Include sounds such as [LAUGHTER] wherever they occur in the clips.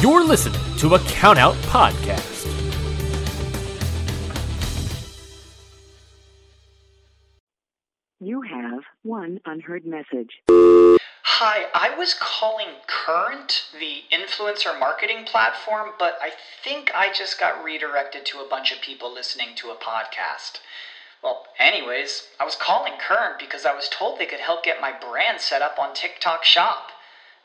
You're listening to a Countout Podcast. You have one unheard message. Hi, I was calling Current, the influencer marketing platform, but I think I just got redirected to a bunch of people listening to a podcast. Well, anyways, I was calling Current because I was told they could help get my brand set up on TikTok Shop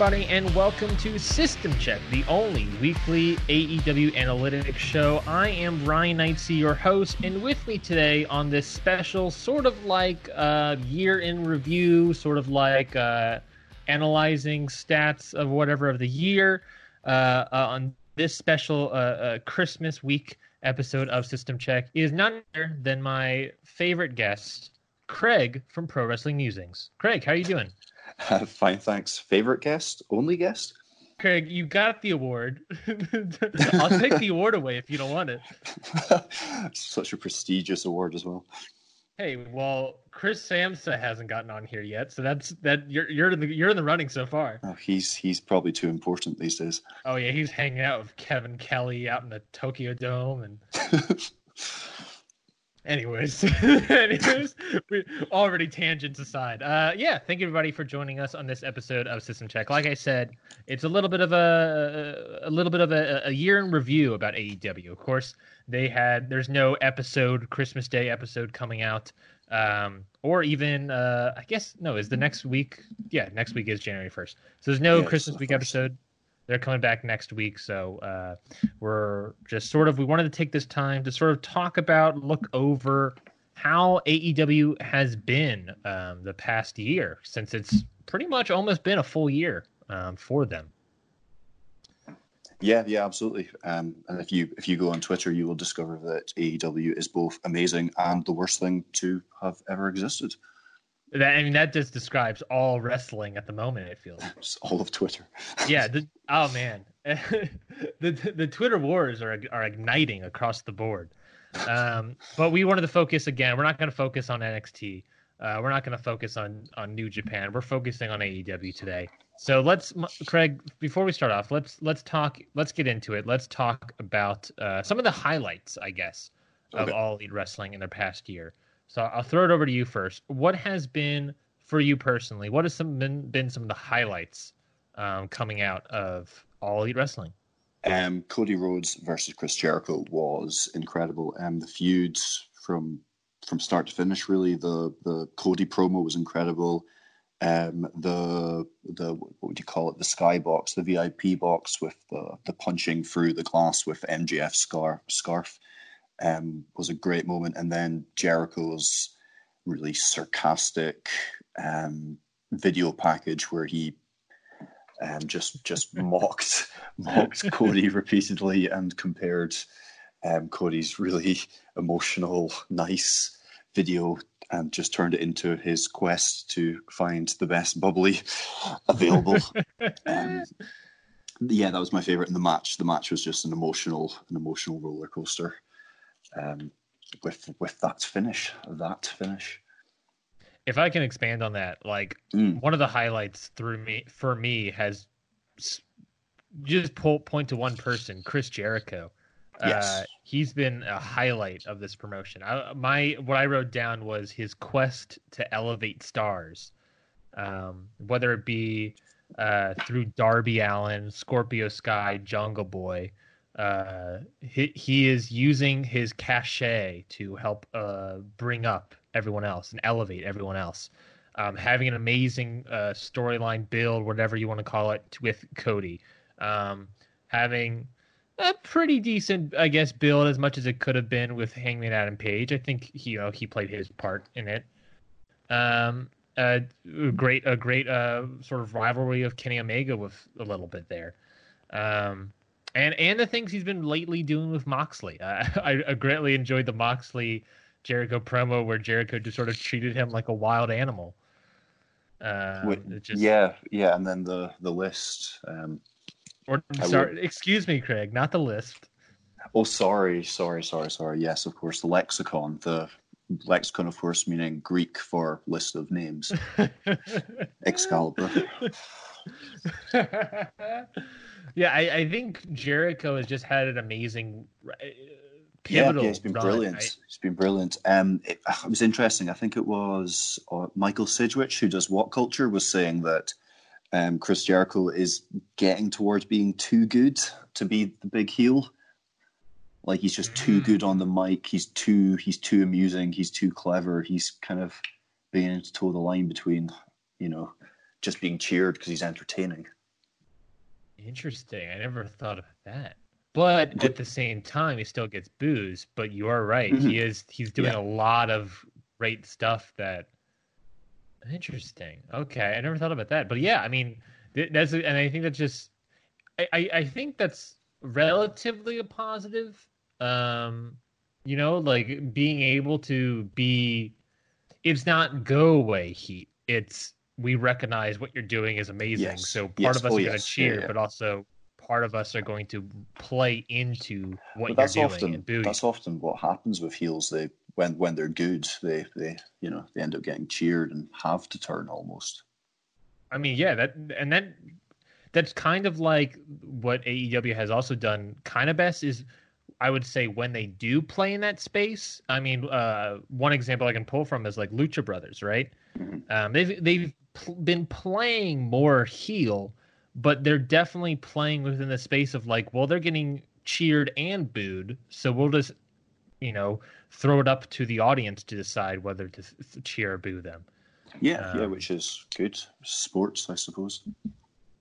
everybody, and welcome to System Check, the only weekly AEW analytics show. I am Ryan Knightsey, your host, and with me today on this special, sort of like uh, year in review, sort of like uh, analyzing stats of whatever of the year, uh, uh on this special uh, uh, Christmas week episode of System Check is none other than my favorite guest, Craig from Pro Wrestling Musings. Craig, how are you doing? Uh, [LAUGHS] fine, thanks. Favorite guest? Only guest? Craig, you got the award. [LAUGHS] I'll take the award away if you don't want it. [LAUGHS] Such a prestigious award as well. Hey, well, Chris Samsa hasn't gotten on here yet, so that's that you're you're in the you're in the running so far. Oh, he's he's probably too important these days. Oh yeah, he's hanging out with Kevin Kelly out in the Tokyo Dome and Anyways, [LAUGHS] anyways, we already tangents aside. Uh, yeah, thank you everybody for joining us on this episode of System Check. Like I said, it's a little bit of a a little bit of a, a year in review about AEW. Of course, they had there's no episode Christmas Day episode coming out, um, or even uh, I guess no is the next week. Yeah, next week is January first. So there's no Yeah, Christmas it's week episode they're coming back next week so uh, we're just sort of we wanted to take this time to sort of talk about look over how aew has been um, the past year since it's pretty much almost been a full year um, for them Yeah, yeah, absolutely. Um, and if you if you go on Twitter, you will discover that AEW is both amazing and the worst thing to have ever existed. That, i mean that just describes all wrestling at the moment it feels. [LAUGHS] It's all of Twitter. [LAUGHS] yeah the, oh man. [LAUGHS] The the twitter wars are are igniting across the board. Um but we wanted to focus again we're not going to focus on nxt uh, we're not going to focus on on new japan. We're focusing on aew today. So let's craig before we start off let's let's talk let's get into it. Let's talk about uh, some of the highlights i guess of Okay. all elite wrestling in their past year so i'll throw it over to you first what has been for you personally what has some been, been some of the highlights um, coming out of All Elite Wrestling. Um, Cody Rhodes versus Chris Jericho was incredible. Um, the feuds from from start to finish, really. The the Cody promo was incredible. Um, the the what would you call it? The skybox, the VIP box with the the punching through the glass with MJF scar scarf, um, was a great moment. And then Jericho's really sarcastic um, video package where he um, just just [LAUGHS] mocked mocked Cody [LAUGHS] repeatedly and compared um, Cody's really emotional, nice video and just turned it into his quest to find the best bubbly [LAUGHS] available. um, yeah, that was my favorite in the match. The match was just an emotional, an emotional roller coaster. Um, with with that finish, that finish. If I can expand on that, like Mm. one of the highlights through me for me has just pull, point to one person, Chris Jericho. Yes. Uh, he's been a highlight of this promotion. I, my what I wrote down was his quest to elevate stars, um, whether it be uh, through Darby Allin, Scorpio Sky, Jungle Boy. Uh, he, he is using his cachet to help uh, bring up everyone else and elevate everyone else. um, having an amazing uh, storyline build, whatever you want to call it, with Cody, um, having a pretty decent, I guess, build as much as it could have been with Hangman Adam Page. I think he, you know, he played his part in it. Um, a great, a great uh, sort of rivalry of Kenny Omega with a little bit there. Um, and and the things he's been lately doing with Moxley. Uh, [LAUGHS] I, I greatly enjoyed the Moxley Jericho promo where Jericho just sort of treated him like a wild animal. Um, Wait, just, yeah, yeah, and then the the list. Um, or sorry, excuse me, Craig, not the list. Oh, sorry, sorry, sorry, sorry. Yes, of course, the lexicon. The lexicon, of course, meaning Greek for list of names. [LAUGHS] Excalibur. [LAUGHS] yeah, I, I, think Jericho has just had an amazing. Uh, yeah, yeah, he's been run, brilliant. Right? He's been brilliant. Um, it, it, was interesting. I think it was uh, Michael Sidgwick who does What Culture was saying that um, Chris Jericho is getting towards being too good to be the big heel. Like he's just too mm. good on the mic. He's too he's too amusing. He's too clever. He's kind of beginning to toe the line between, you know, just being cheered because he's entertaining. Interesting. I never thought of that. But at the same time, he still gets booze. But you are right. Mm-hmm. He is. He's doing yeah. a lot of great stuff. That interesting. Okay, I never thought about that. But yeah, I mean, that's and I think that's just. I I think that's relatively a positive. Um, you know, like being able to be. It's not go away heat. It's we recognize what you're doing is amazing. Yes. So part yes. of us oh, are going to cheer, yeah, yeah. but also part of us are going to play into what that's you're doing. Often, that's often what happens with heels. They when when they're good, they they you know they end up getting cheered and have to turn almost. I mean, yeah, that and that that's kind of like what AEW has also done. Kind of best is I would say when they do play in that space. I mean, uh, one example I can pull from is like Lucha Brothers, right? Mm-hmm. Um, they've they've pl- been playing more heel, but they're definitely playing within the space of like, well, they're getting cheered and booed, so we'll just, you know, throw it up to the audience to decide whether to th- cheer or boo them. Yeah, um, yeah, which is good sports, I suppose.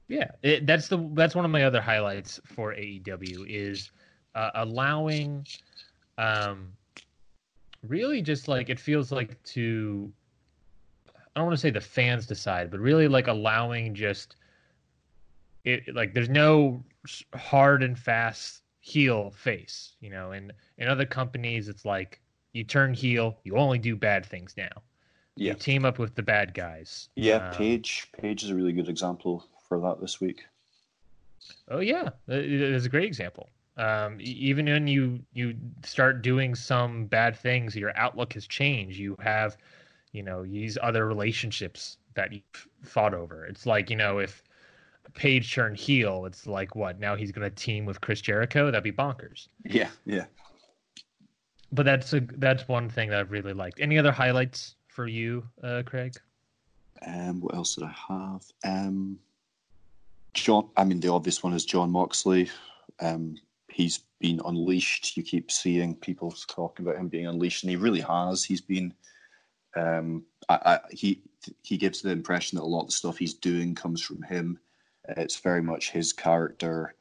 Yeah, it, that's the that's one of my other highlights for AEW is uh, allowing, um, really just like it feels like to I don't want to say the fans decide, but really like allowing just it like there's no hard and fast heel face, you know. And in other companies, it's like you turn heel, you only do bad things now. Yeah. You team up with the bad guys. Yeah, um, Page Page is a really good example for that this week. Oh yeah, it is a great example. Um, even when you you start doing some bad things, your outlook has changed. You have you know these other relationships that you fought over. It's like you know if Page turned heel, it's like what now he's going to team with Chris Jericho? That'd be bonkers. Yeah, yeah. But that's a that's one thing that I've really liked. Any other highlights for you, uh, Craig? Um, what else did I have? Um, Jon. I mean, the obvious one is Jon Moxley. Um, he's been unleashed. You keep seeing people talking about him being unleashed, and he really has. He's been um, I, I, he he gives the impression that a lot of the stuff he's doing comes from him. It's very much his character.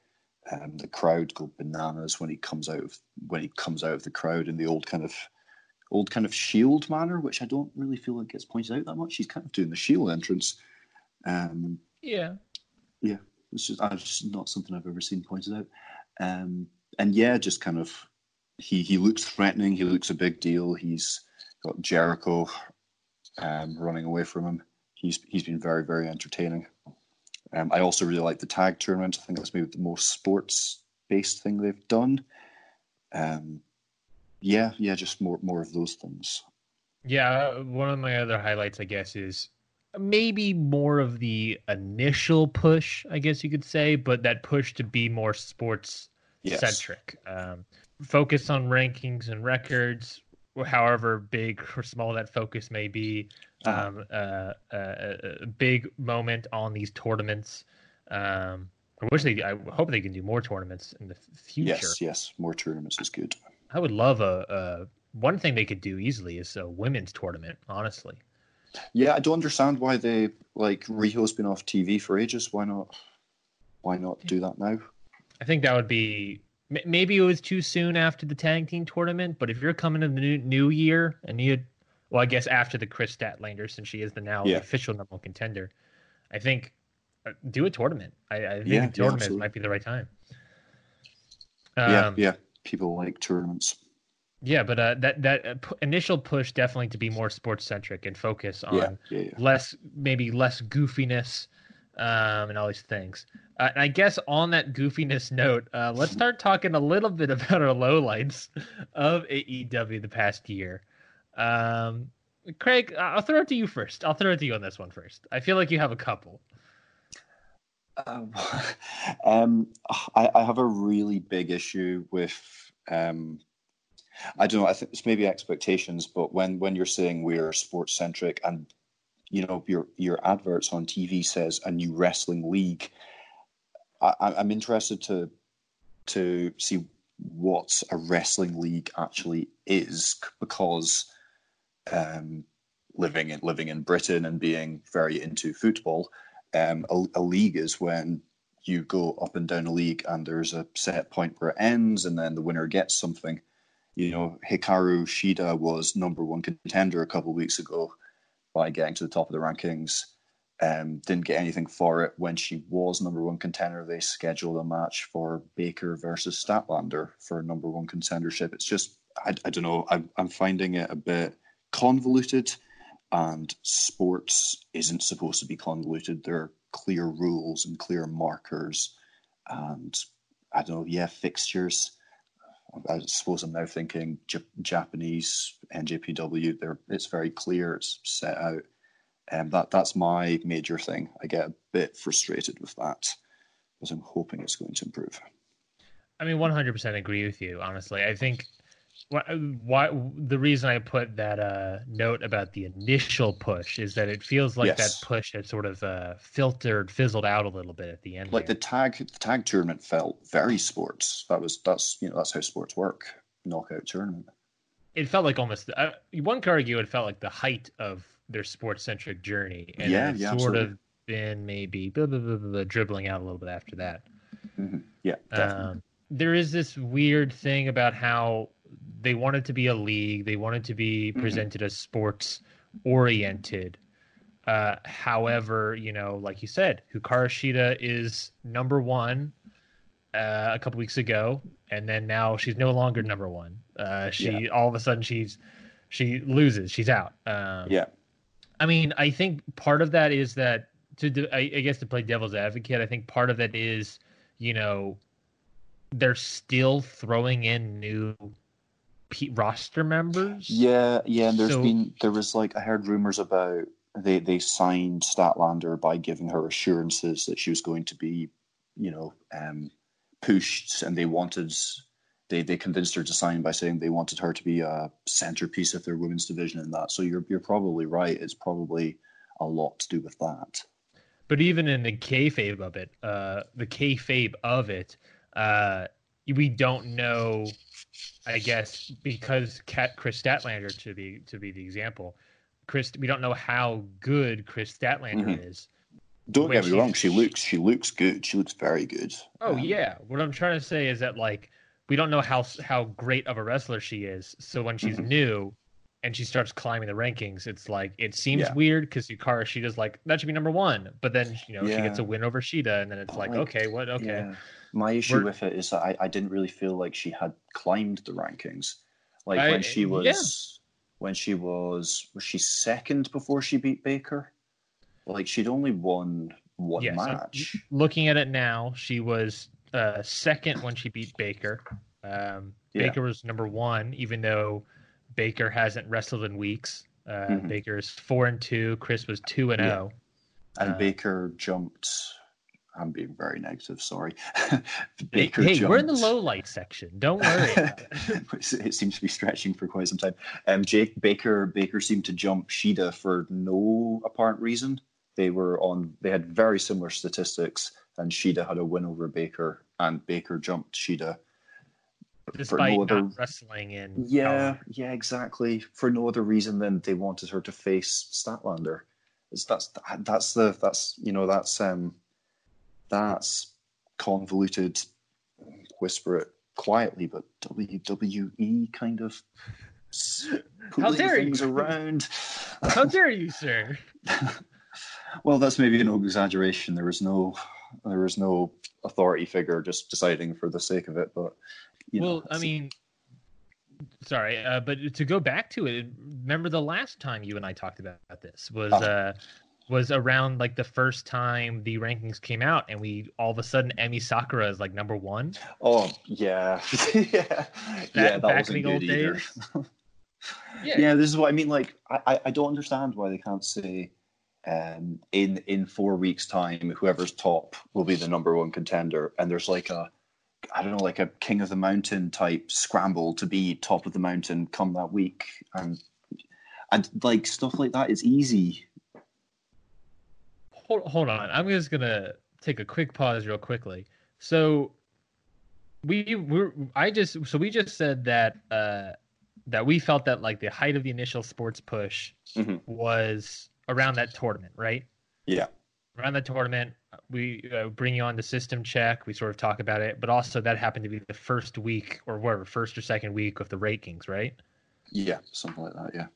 Um, the crowd go bananas when he comes out of when he comes out of the crowd in the old kind of old kind of shield manner, which I don't really feel like gets pointed out that much. He's kind of doing the shield entrance. Um, yeah, yeah. It's just, uh, just not something I've ever seen pointed out. Um, and yeah, just kind of he he looks threatening. He looks a big deal. He's got Jericho um, running away from him. He's he's been very very entertaining. Um, I also really like the tag tournament. I think that's maybe the most sports based thing they've done. Um, yeah, yeah, just more more of those things. Yeah, one of my other highlights, I guess, is maybe more of the initial push, I guess you could say, but that push to be more sports centric. Yes. Um, focus on rankings and records, however big or small that focus may be, uh-huh. um, uh, uh, a big moment on these tournaments. Um, I wish they. I hope they can do more tournaments in the future. Yes, yes, more tournaments is good. I would love a, a one thing they could do easily is a women's tournament. Honestly, Yeah, I don't understand why they like Riho's been off TV for ages. Why not? Why not do that now? I think that would be maybe it was too soon after the tag team tournament, but if you're coming to the new, new year and you, well, I guess after the Kris Statlander, since she is the now Yeah. official number one contender, I think uh, do a tournament. I, I think Yeah, a tournament absolutely. might be the right time. yeah, Um, yeah. People like tournaments. Yeah, but uh, that that uh, initial push definitely to be more sports centric and focus on Yeah, yeah, yeah. less maybe less goofiness um, and all these things. Uh, and I guess on that goofiness note, uh, let's start talking a little bit [LAUGHS] about our lowlights of AEW the past year. Um, Craig, I'll throw it to you first. I'll throw it to you on this one first. I feel like you have a couple. Um, [LAUGHS] um, I, I have a really big issue with. Um, I don't know. I think it's maybe expectations, but when when you're saying we're sports centric and you know your your adverts on TV says a new wrestling league, I, I'm interested to to see what a wrestling league actually is because um, living in living in Britain and being very into football, um, a, a league is when you go up and down a league and there's a set point where it ends and then the winner gets something. You know, Hikaru Shida was number one contender a couple of weeks ago by getting to the top of the rankings. Um, didn't get anything for it. When she was number one contender, they scheduled a match for Baker versus Statlander for number one contendership. It's just, I, I don't know, I'm, I'm finding it a bit convoluted and sports isn't supposed to be convoluted. There are clear rules and clear markers, and I don't know. Yeah, fixtures. I suppose I'm now thinking J- Japanese NJPW. There, it's very clear. It's set out, and that that's my major thing. I get a bit frustrated with that because I'm hoping it's going to improve. I mean, 100% agree with you. Honestly, I think why, why the reason I put that uh, note about the initial push is that it feels like Yes. that push had sort of uh, filtered, fizzled out a little bit at the end. Like the tag the tag tournament felt very sports. That was that's you know that's how sports work. Knockout tournament. it felt like almost uh, one could argue it felt like the height of their sports centric journey, and Yeah, it's yeah, sort absolutely. of been maybe blah, blah, blah, blah, blah, dribbling out a little bit after that. Mhm. Yeah, definitely. Um, there is this weird thing about how they wanted to be a league, they wanted to be Mhm. presented as sports oriented. Uh, however, you know, like you said, Hikaru Shida is number one uh, a couple weeks ago, and then now she's no longer number one. Uh, she Yeah. all of a sudden she's she loses, she's out. Um, yeah, I mean, I think part of that is that to do, I, I guess to play devil's advocate, I think part of that is, you know, they're still throwing in new roster members. yeah, yeah. And there's So- been there was like I heard rumors about they they signed Statlander by giving her assurances that she was going to be, you know, um, pushed, and they wanted they they convinced her to sign by saying they wanted her to be a centerpiece of their women's division and that. So you're you're probably right. It's probably a lot to do with that. But even in the kayfabe of it, uh, the kayfabe of it, uh, we don't know. I guess because Cat Kris Statlander to be to be the example, Kris, we don't know how good Kris Statlander Mhm. is. Don't get me wrong. She looks she looks good. She looks very good. Oh Um, yeah, what I'm trying to say is that like we don't know how how great of a wrestler she is. So when she's Mhm. new and she starts climbing the rankings, it's like it seems Yeah. weird because Hikaru Shida's like that should be number one, but then you know she gets a win over Shida, and then it's like, like, okay, what? Okay, Yeah. My issue We're- with it is that I, I didn't really feel like she had climbed the rankings. Like I- when she was yeah. when she was was she second before she beat Baker? Like she'd only won one I'm- match. looking at it now, she was uh, second when she beat Baker. Um, Yeah. Baker was number one, even though Baker hasn't wrestled in weeks. Uh, Mhm. Baker is four and two. Kris was two and Yeah. zero. And uh, Baker jumped I'm being very negative, sorry. [LAUGHS] Baker hey, we're in the low light section. Don't worry. it. [LAUGHS] it seems to be stretching for quite some time. Um, Jake Baker Baker seemed to jump Shida for no apparent reason. They were on. They had very similar statistics, and Shida had a win over Baker, and Baker jumped Shida despite no other- not wrestling in Yeah, Power. yeah, exactly. For no other reason than they wanted her to face Statlander. It's, that's that's the that's you know that's um that's convoluted. Whisper it quietly, but WWE kind of How dare things you. around. How dare you, sir? [LAUGHS] well, that's maybe no exaggeration. There was no there was no authority figure just deciding for the sake of it, but you know, well, I mean, sorry, uh, but to go back to it, remember the last time you and I talked about this was Oh. uh, was around like the first time the rankings came out, and we all of a sudden Emi Sakura is like number one. Oh yeah, [LAUGHS] yeah, yeah. That back wasn't the old good either. days. [LAUGHS] yeah. this is what I mean. Like, I, I- I don't understand why they can't say, um, in in four weeks' time, whoever's top will be the number one contender, and there's like a, I don't know, like a king of the mountain type scramble to be top of the mountain come that week, and and like stuff like that is easy. Hold, hold on i'm just gonna take a quick pause real quickly so we were i just so we just said that uh that we felt that like the height of the initial sports push Mhm. was around that tournament right Yeah. around the tournament we uh, bring you on the system check we sort of talk about it but also that happened to be the first week or whatever first or second week of the rankings right Yeah, something like that. Yeah.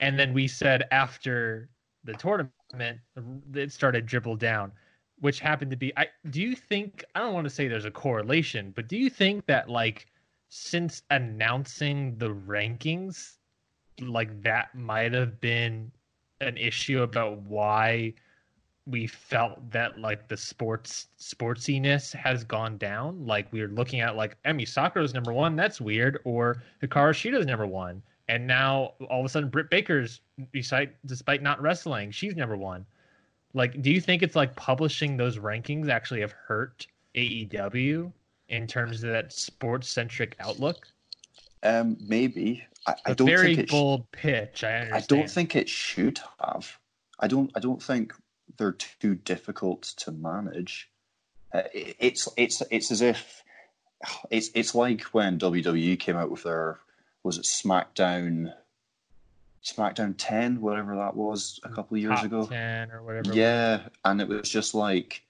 and then we said after the tournament it started dribble down which happened to be i do you think i don't want to say there's a correlation but do you think that like since announcing the rankings like that might have been an issue about why we felt that like the sports sportsiness has gone down? Like we were looking at like Emi Sakura's number one that's weird or Hikaru Shida's number one and now all of a sudden Britt Baker's despite despite not wrestling, she's number one. Like, do you think it's like publishing those rankings actually have hurt AEW in terms of that sports centric outlook? Um, maybe. I, I don't very think it sh- bold pitch. I understand. I don't think it should have. I don't. I don't think they're too difficult to manage. Uh, it- it's it's it's as if it's it's like when WWE came out with their was it SmackDown SmackDown ten whatever that was a couple of years Top ago. ten or whatever. Yeah, and it was just like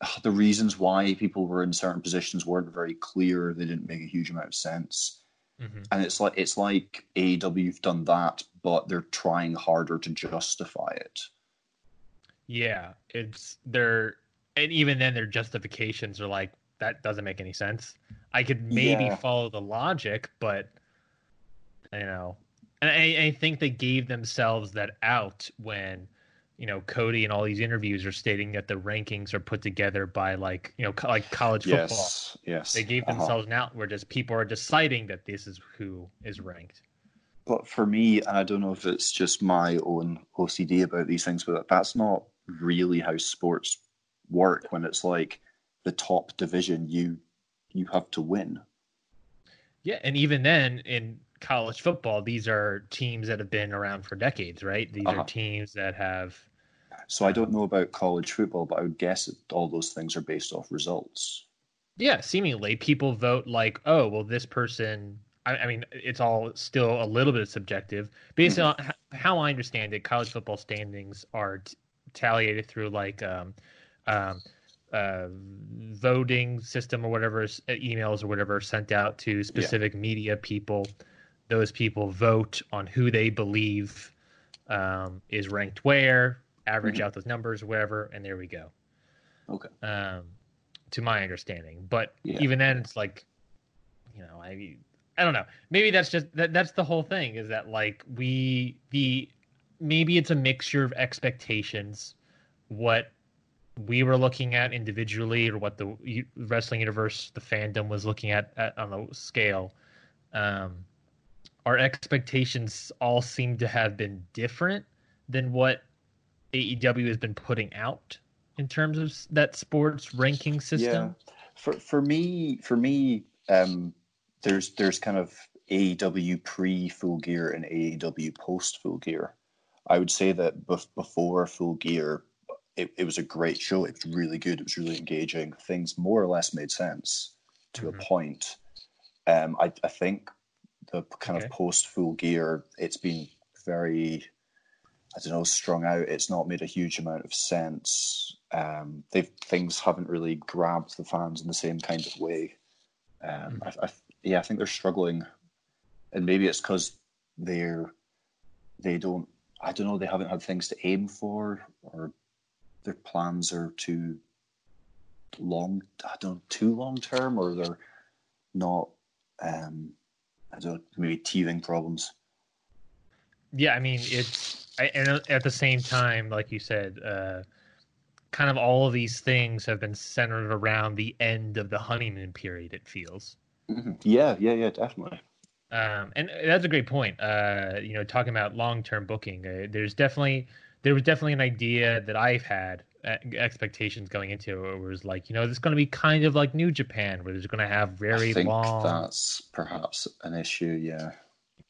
ugh, the reasons why people were in certain positions weren't very clear. They didn't make a huge amount of sense hmm and it's like it's like AEW have done that, but they're trying harder to justify it. Yeah, it's their and even then their justifications are like that doesn't make any sense. I could maybe Yeah. follow the logic, but you know, and I, I think they gave themselves that out when you know Cody and all these interviews are stating that the rankings are put together by like you know co- like college football. Yes, yes. They gave uh-huh. themselves an out where just people are deciding that this is who is ranked. But for me, and I don't know if it's just my own OCD about these things, but that's not really how sports work. When it's like the top division, you you have to win. Yeah, and even then in college football, these are teams that have been around for decades, right? These Uh-huh. are teams that have So I don't know about college football, but I would guess that all those things are based off results. Yeah, seemingly people vote like, oh, well, this person. I, I mean, it's all still a little bit subjective. Based on h- how I understand it, college football standings are t- tallied through like um, um, uh, voting system or whatever, uh, emails or whatever sent out to specific media people. Those people vote on who they believe um, is ranked where, average Mhm. out those numbers, wherever, and there we go Okay. um, to my understanding. But Yeah. even then, it's like, you know, I, I don't know. Maybe that's just that. That's the whole thing. Is that like we the maybe it's a mixture of expectations, what we were looking at individually, or what the wrestling universe, the fandom was looking at, at on a scale. Um, our expectations all seem to have been different than what AEW has been putting out in terms of that sports ranking system. Yeah. For for me, for me, um, there's there's kind of AEW pre Full Gear and AEW post Full Gear. I would say that bef- before Full Gear, it, it was a great show. It was really good. It was really engaging. Things more or less made sense to Mhm. a point. Um, I I think the kind Okay. of post full gear, it's been very, I don't know, strung out. It's not made a huge amount of sense. Um, they've things haven't really grabbed the fans in the same kind of way. Um, I, I, yeah, I think they're struggling, and maybe it's because they're they don't. I don't know. They haven't had things to aim for, or their plans are too long. I don't know, too long term, or they're not. Um, I don't know, maybe teething problems. Yeah, I mean it's and at the same time, like you said, uh, kind of all of these things have been centered around the end of the honeymoon period. It feels. Mhm. Yeah, yeah, yeah, definitely. Um, and that's a great point. Uh, you know, talking about long-term booking, uh, there's definitely there was definitely an idea that I've had expectations going into it was like, you know, it's going to be kind of like New Japan, where there's going to have very I think long, that's perhaps an issue. Yeah,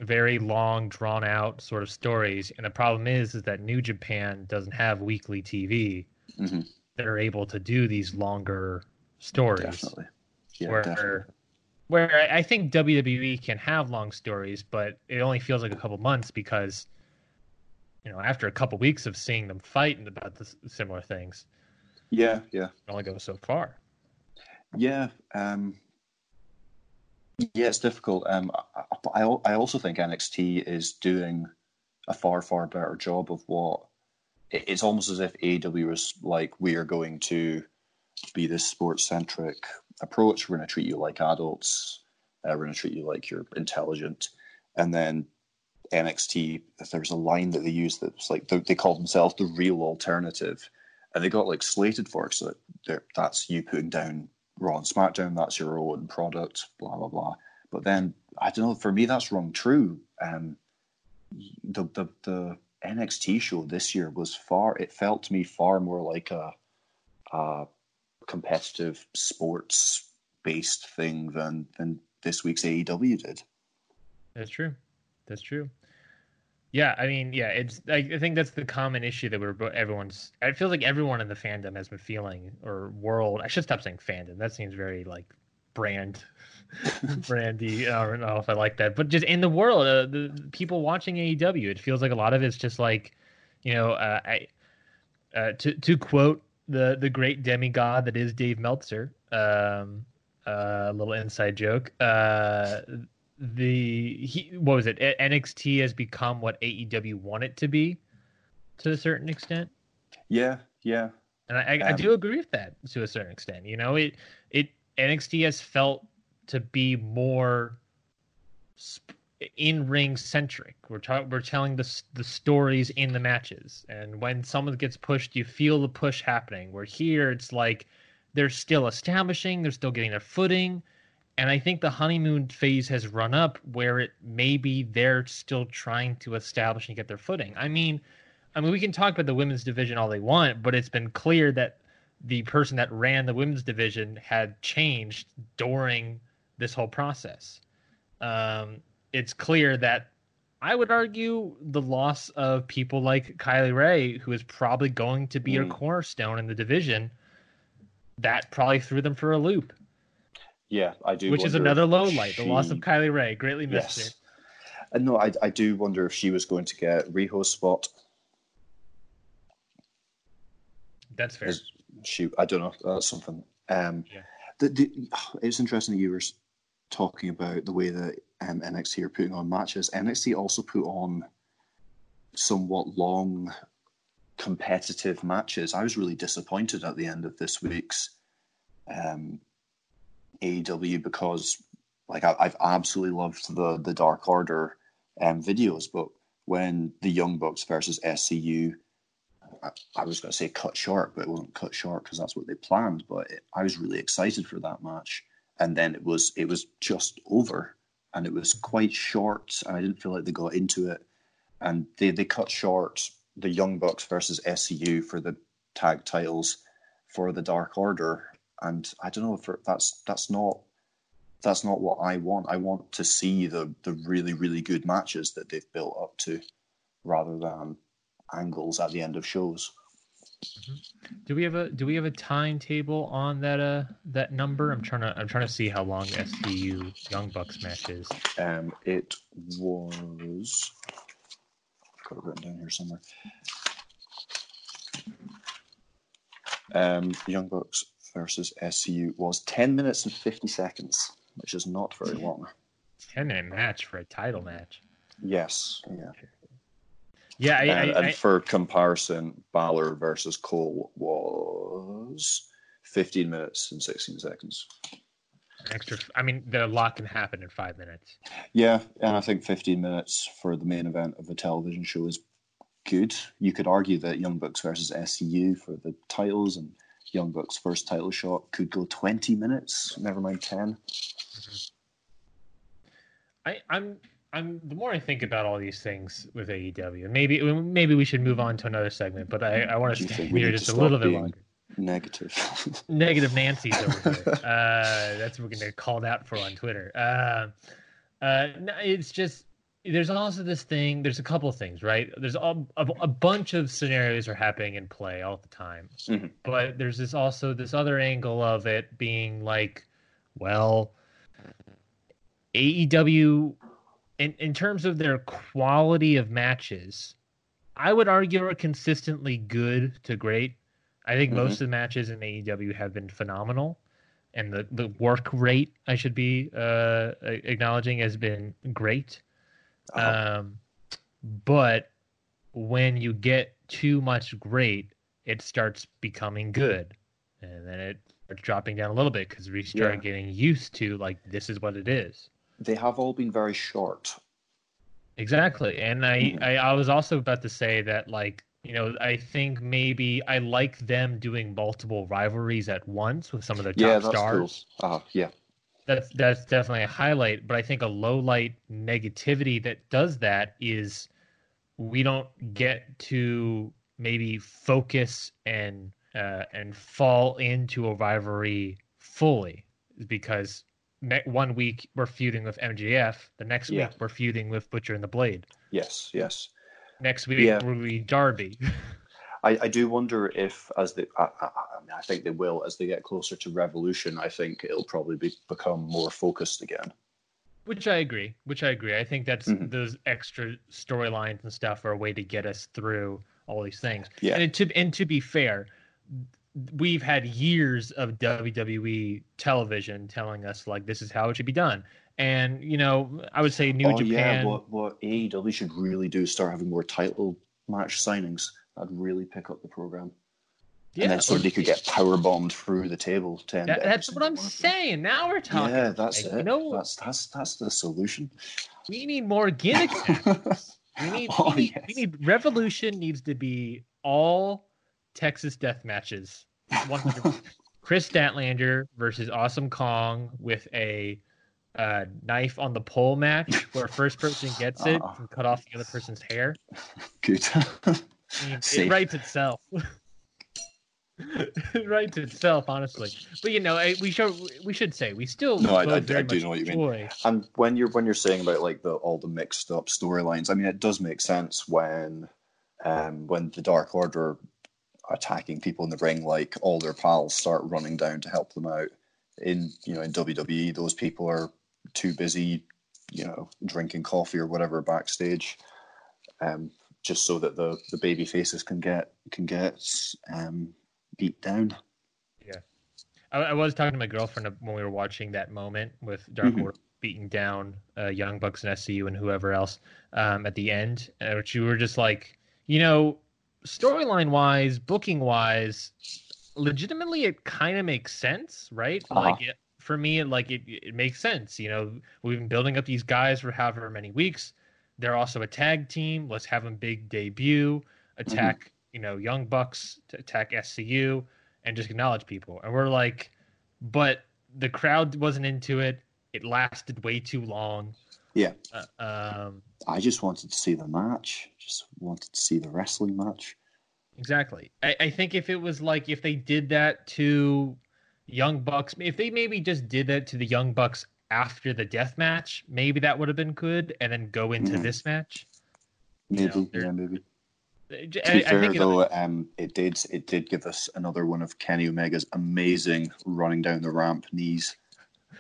very long, drawn-out sort of stories. And the problem is, is that New Japan doesn't have weekly TV hmm that are able to do these longer stories. definitely. Yeah, where definitely. where I- I think WWE can have long stories, but it only feels like a couple months because you know after a couple weeks of seeing them fight and about the similar things, Yeah, yeah. it only goes so far. Yeah, um, yeah, it's difficult. Um, I, I, I also think NXT is doing a far, far better job of what it's almost as if AEW was like, we are going to be this sports centric approach. We're going to treat you like adults. Uh, we're going to treat you like you're intelligent. And then NXT, if there was a line that they used that was like, they, they called themselves the real alternative. And they got like slated for it. So that that's you putting down Raw and SmackDown, that's your own product, blah blah blah. But then I don't know. For me, that's wrong. True. Um, the the the NXT show this year was far. It felt to me far more like a, a competitive sports based thing than than this week's AEW did. That's true. That's true. Yeah, I mean, yeah, it's. I, I think that's the common issue that we're everyone's. I feel like everyone in the fandom has been feeling, or world. I should stop saying fandom. That seems very like brand, [LAUGHS] brandy. I don't know if I like that, but just in the world, uh, the, people watching AEW, it feels like a lot of it's just like, you know, uh, I uh, to to quote the the great demigod that is Dave Meltzer. Um, uh, a little inside joke. The he what was it? NXT has become what AEW want it to be, to a certain extent. Yeah, yeah, And I, I, I Um, do agree with that to a certain extent. You know, it it NXT has felt to be more in ring centric. We're ta- we're telling the the stories in the matches, and when someone gets pushed, you feel the push happening. Where here, it's like they're still establishing, they're still getting their footing, and I think the honeymoon phase has run up where it maybe they're still trying to establish and get their footing. I mean, I mean, we can talk about the women's division all they want, but it's been clear that the person that ran the women's division had changed during this whole process. Um, it's clear that I would argue the loss of people like Kylie Rae, who is probably going to be a Mm. cornerstone in the division, that probably threw them for a loop. Yeah. I do. which is another low light. The loss of Kylie Rae, greatly missed Yes. her. And no, I I do wonder if she was going to get Riho's spot. That's fair. Is she? I don't know. That's something. Um, Yeah. the, the, [SIGHS] it's interesting that you were talking about the way that um, NXT are putting on matches. NXT also put on somewhat long, competitive matches. I was really disappointed at the end of this week's um, AEW because, like, I, I've absolutely loved the the Dark Order um, videos, but when the Young Bucks versus SCU I, I was going to say cut short, but it wasn't cut short because that's what they planned. But it, I was really excited for that match, and then it was it was just over, and it was quite short, and I didn't feel like they got into it, and they they cut short the Young Bucks versus SCU for the tag titles for the Dark Order, and I don't know if that's that's not that's not what I want. I want to see the the really really good matches that they've built up to, rather than angles at the end of shows. Do we have a do we have a timetable on that uh that number? I'm trying to I'm trying to see how long SCU Young Bucks match is. Um, it was. I've got it written down here somewhere. Um, Young Bucks versus SCU was 10 minutes and 50 seconds, which is not very long. Ten minute match for a title match. Yes, yeah. Yeah, I, and, I, and I, for comparison, Balor versus Cole was 15 minutes and 16 seconds. extra. I mean, the lot can happen in five minutes. Yeah, and I think 15 minutes for the main event of a television show is good. You could argue that Young Bucks versus SCU for the titles and Young Bucks' first title shot could go 20 minutes, never mind 10. I, I'm I'm the more I think about all these things with AEW, maybe maybe we should move on to another segment. But I, I want to stay here just a little bit longer. Negative. [LAUGHS] Negative Nancy's over here. Uh, that's what we're gonna call out for on Twitter. Uh, uh, no, it's just there's also this thing. There's a couple of things, right? There's a, a, a bunch of scenarios are happening in play all the time, Mhm. but there's this also this other angle of it being like, well, AEW in in terms of their quality of matches, I would argue are consistently good to great. I think Mhm. most of the matches in AEW have been phenomenal, and the the work rate I should be uh, acknowledging has been great. Uh-huh. Um, but when you get too much great, it starts becoming good, and then it starts dropping down a little bit because we start Yeah. getting used to like this is what it is. they have all been very short. Exactly. And I, Mhm. I, I was also about to say that, like, you know, I think maybe I like them doing multiple rivalries at once with some of their top yeah, stars. cool. Uh, yeah. That's that's definitely a highlight. But I think a low light negativity that does that is we don't get to maybe focus and uh, and fall into a rivalry fully because ne- one week we're feuding with MJF, the next Yeah. week we're feuding with Butcher and the Blade. Yes, yes. Next week Yeah. will be Darby. [LAUGHS] I, I do wonder if, as they, I, I, I think they will as they get closer to Revolution. I think it'll probably be, become more focused again. Which I agree. Which I agree. I think that's Mhm. those extra storylines and stuff are a way to get us through all these things. Yeah. And to and to be fair, we've had years of WWE television telling us like this is how it should be done. And you know, I would say New oh Japan. yeah, what what AEW should really do is start having more title match signings. That'd really pick up the program. and then somebody could get power bombed through the table. To end That- that's what I'm one saying. Now we're talking. Yeah, that's Like, it. You know, that's that's that's the solution. we need more gimmick. [LAUGHS] We need, Oh, we, need yes. we need Revolution needs to be all Texas death matches. 100%. [LAUGHS] Kris Statlander versus Awesome Kong with a uh, knife on the pole match where first person gets it Uh-uh. [LAUGHS] and cut off the other person's hair. Good. It writes itself. [LAUGHS] it writes itself, honestly. But you know, I- we should we should say we still No, I- I- I do know what you mean. And when you're when you're saying about like the all the mixed up storylines, I mean it does make sense when um when the Dark Order attacking people in the ring, like all their pals start running down to help them out. In you know in WWE, those people are too busy, you know, drinking coffee or whatever backstage, um, just so that the the baby faces can get can get um beat down. Yeah, I, I was talking to my girlfriend when we were watching that moment with Dark Mhm. Order beating down uh, Young Bucks and SCU and whoever else um, at the end, uh, which you were just like, you know, storyline wise, booking wise, legitimately, it kind of makes sense, right? Uh-huh. Like it, for me, it, like it, it makes sense. You know, we've been building up these guys for however many weeks. They're also a tag team. Let's have them big debut, attack, you know, Young Bucks, to attack SCU, and just acknowledge people. And we're like, but the crowd wasn't into it. It lasted way too long. Yeah. Uh, um, I just wanted to see the match. Just wanted to see the wrestling match. exactly. I, I think if it was like if they did that to Young Bucks, if they maybe just did that to the Young Bucks after the death match, maybe that would have been good, and then go into Mhm. this match. You Maybe, know, yeah, maybe. I- To be I fair, think it- though, um, it did it did give us another one of Kenny Omega's amazing running down the ramp knees.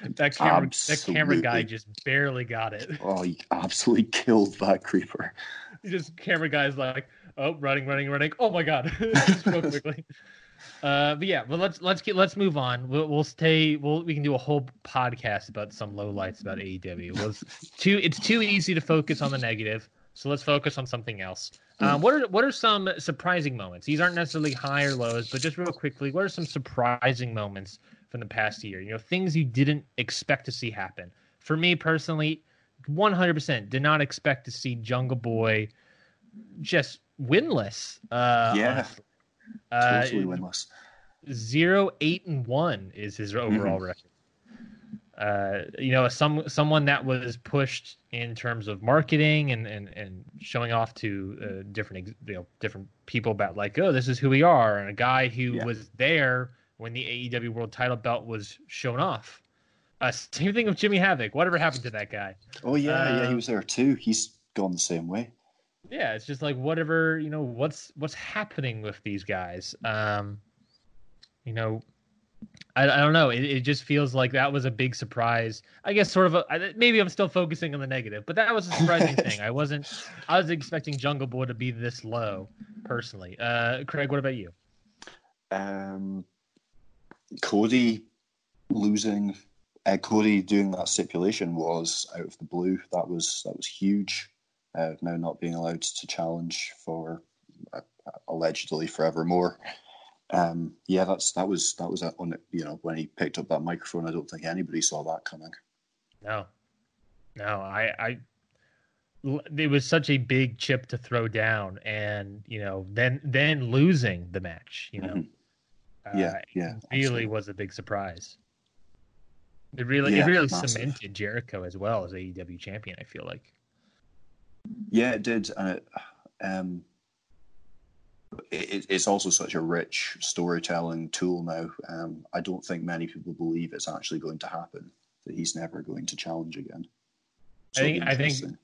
that camera that camera guy just barely got it. Oh, he absolutely [LAUGHS] killed that creeper. just camera guys like oh running running running oh my god [LAUGHS] [LAUGHS] quickly uh but yeah but let's let's get let's move on. We'll, we'll stay we'll we can do a whole podcast about some lowlights about aew well, it's too it's too easy to focus on the negative so let's focus on something else. Um, what are what are some surprising moments? These aren't necessarily high or lows but just real quickly what are some surprising moments from the past year? You know things you didn't expect to see happen. For me personally 100% did not expect to see Jungle Boy just winless. Uh, Yeah, honestly. Uh, totally winless. zero eight and one is his overall record. Uh, you know, some someone that was pushed in terms of marketing and and, and showing off to uh, different you know different people about like oh this is who we are and a guy who Yeah. was there when the AEW World Title belt was shown off. Uh, same thing with Jimmy Havoc. Whatever happened to that guy? Oh yeah, yeah, he was there too. He's gone the same way. Yeah it's just like whatever you know what's what's happening with these guys um you know i, I don't know it, it just feels like that was a big surprise i guess sort of a, I- maybe i'm still focusing on the negative but that was a surprising [LAUGHS] thing i wasn't i was expecting jungle boy to be this low personally uh craig what about you Um, Cody losing, uh, Cody doing that stipulation was out of the blue. That was that was huge. Uh, now not being allowed to challenge for uh, allegedly forevermore. Um, yeah, that's that was that was on you know when he picked up that microphone. I don't think anybody saw that coming. no no i i it was such a big chip to throw down and you know then then losing the match you know Mhm. Uh, Yeah, yeah, really absolutely. was a big surprise. It really, Yeah, it really massive. cemented Jericho as well as AEW champion. I feel like. Yeah, it did, and it, um, it, it's also such a rich storytelling tool now. Um, I don't think many people believe it's actually going to happen. That he's never going to challenge again. I think- I think-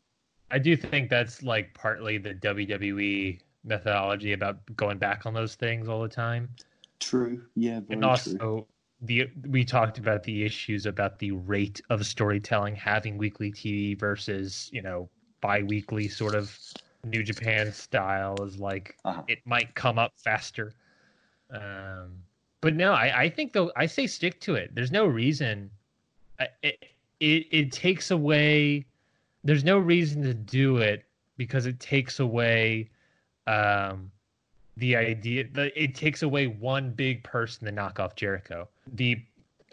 I do think that's like partly the WWE methodology about going back on those things all the time, true. Yeah, and true. also the we talked about the issues about the rate of storytelling having weekly TV versus you know bi-weekly sort of New Japan style is like Uh-huh. it might come up faster. Um, but no, I, I think though I say stick to it. There's no reason. It it it takes away. There's no reason to do it because it takes away, um, the idea. The, it takes away one big person to knock off Jericho. The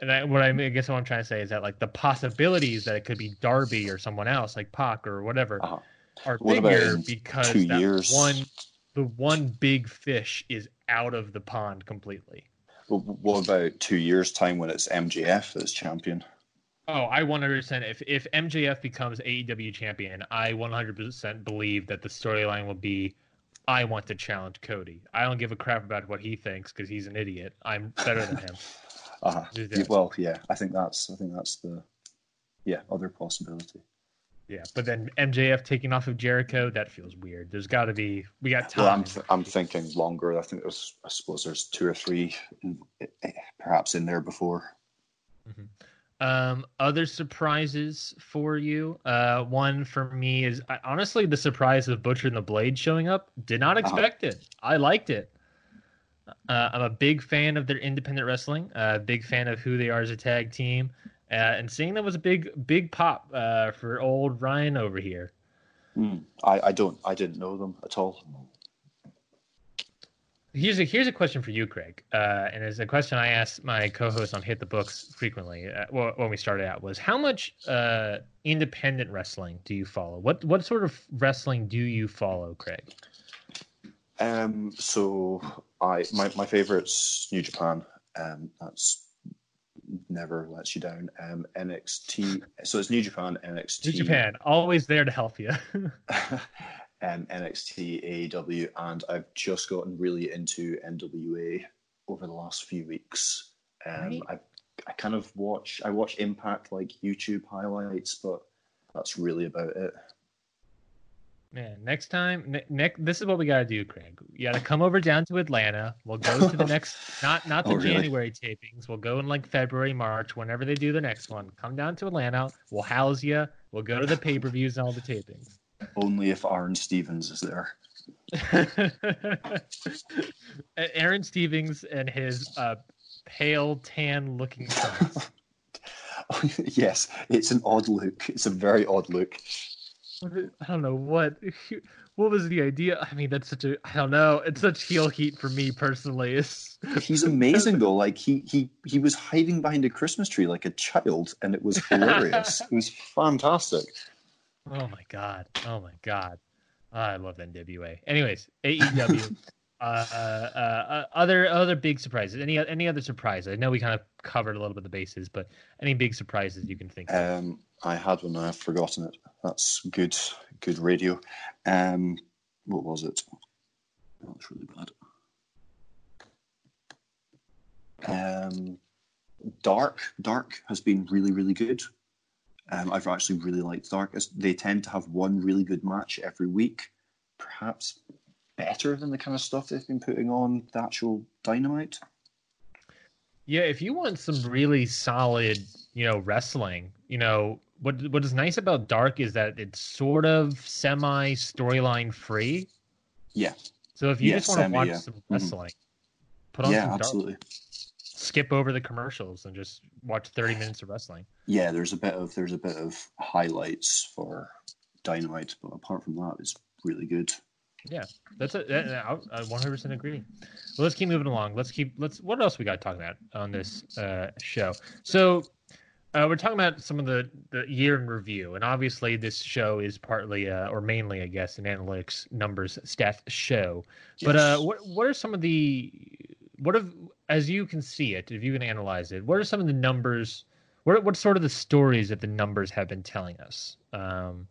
and I, what I, mean, I guess what I'm trying to say is that like the possibilities that it could be Darby or someone else like Pac or whatever Uh-huh. are What bigger because that years? one the one big fish is out of the pond completely. But what about two years' time when it's MJF as champion? Oh, I 100% if if MJF becomes AEW champion, I 100% believe that the storyline will be I want to challenge Cody. I don't give a crap about what he thinks because he's an idiot. I'm better than him. [LAUGHS] Uh-huh. Yeah, well, yeah, I think that's I think that's the yeah other possibility. Yeah, but then MJF taking off of Jericho, that feels weird. There's got to be we got Well, I'm th- I'm thinking longer. I think there's I suppose there's two or three, eh, perhaps in there before. Um, other surprises for you. Uh, one for me is I, honestly the surprise of Butcher and the Blade showing up. Did not Uh-huh. expect it. I liked it. Uh, I'm a big fan of their independent wrestling. Uh, big fan of who they are as a tag team, uh, and seeing them was a big, big pop uh, for old Ryan over here. Hmm. I, I don't I didn't know them at all. Here's a here's a question for you, Craig, uh, and it's a question I ask my co-host on Hit the Books frequently. Uh, well, when we started out, was how much uh, independent wrestling do you follow? What what sort of wrestling do you follow, Craig? Um, so I my my favorite's New Japan. Um, that's never lets you down. Um, NXT. So it's New Japan, NXT, New Japan, always there to help you. [LAUGHS] um, NXT, AEW, and I've just gotten really into NWA over the last few weeks. Um, Right. I I kind of watch I watch Impact like YouTube highlights, but that's really about it. Man, next time, ne- next, this is what we gotta do, Craig. You gotta come over down to Atlanta. We'll go to the [LAUGHS] next, not not the Oh, really? January tapings. We'll go in like February, March, whenever they do the next one. Come down to Atlanta. We'll house you. We'll go to the pay per views and all the tapings. Only if Aaron Stevens is there. [LAUGHS] Aaron Stevens and his uh, pale tan looking [LAUGHS] son. yes, it's an odd look. It's a very odd look. I don't know what [LAUGHS] what was the idea. I mean, that's such a I don't know. It's such heel heat for me personally. It's [LAUGHS] He's amazing though. Like he he he was hiding behind a Christmas tree like a child, and it was [LAUGHS] hilarious. it was fantastic. oh my god, oh my god. I love NWA. Anyways, AEW. Uh, uh, uh, other other big surprises. Any any other surprises? I know we kind of covered a little bit of the bases, but any big surprises you can think of? Um, I had one. I've forgotten it. That's good. Good radio. Um, what was it? That was really bad. Um, Dark. Dark has been really, really good. Um, I've actually really liked Dark. They tend to have one really good match every week, perhaps better than the kind of stuff they've been putting on the actual Dynamite. Yeah, if you want some really solid, you know, wrestling, you know, what what is nice about Dark is that it's sort of semi storyline free. Yeah. So if you Yeah, just want to watch yeah. some Mhm. wrestling, put on yeah, some Dark, absolutely. skip over the commercials and just watch 30 minutes of wrestling. yeah, there's a bit of there's a bit of highlights for Dynamite, but apart from that, it's really good. Yeah, that's a, that, I I 100% agree. Well, let's keep moving along. Let's keep let's what else we got to talk about on this uh, show. So uh, we're talking about some of the the year in review, and obviously this show is partly uh, or mainly, I guess, an analytics numbers stats show. But uh, what what are some of the what have as you can see it, if you can analyze it, what are some of the numbers? What what sort of the stories that the numbers have been telling us? Um,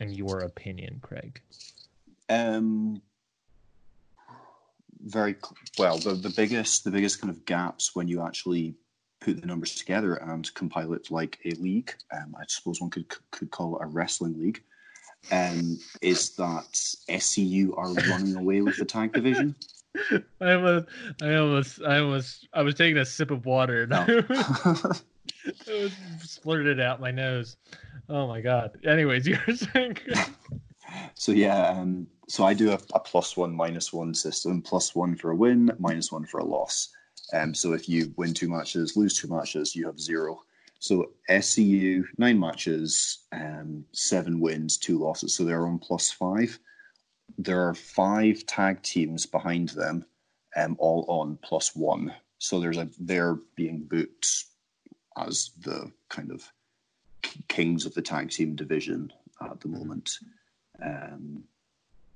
in your opinion, Craig? Um, very well. The, the biggest the biggest kind of gaps when you actually put the numbers together and compile it like a league. Um, I suppose one could could call it a wrestling league. Um, is that SCU are running away with the tag division? [LAUGHS] I almost, I almost, I almost, I was taking a sip of water and No. I was [LAUGHS] splurted out my nose. Oh my god. Anyways, [LAUGHS] you were saying So yeah, um, so I do a, a plus one minus one system. Plus one for a win, minus one for a loss. Um, so if you win two matches, lose two matches, you have zero. So SCU nine matches, um, seven wins, two losses. So they're on plus five. There are five tag teams behind them, um, all on plus one. So there's a they're being booked as the kind of kings of the tag team division at the moment. Um,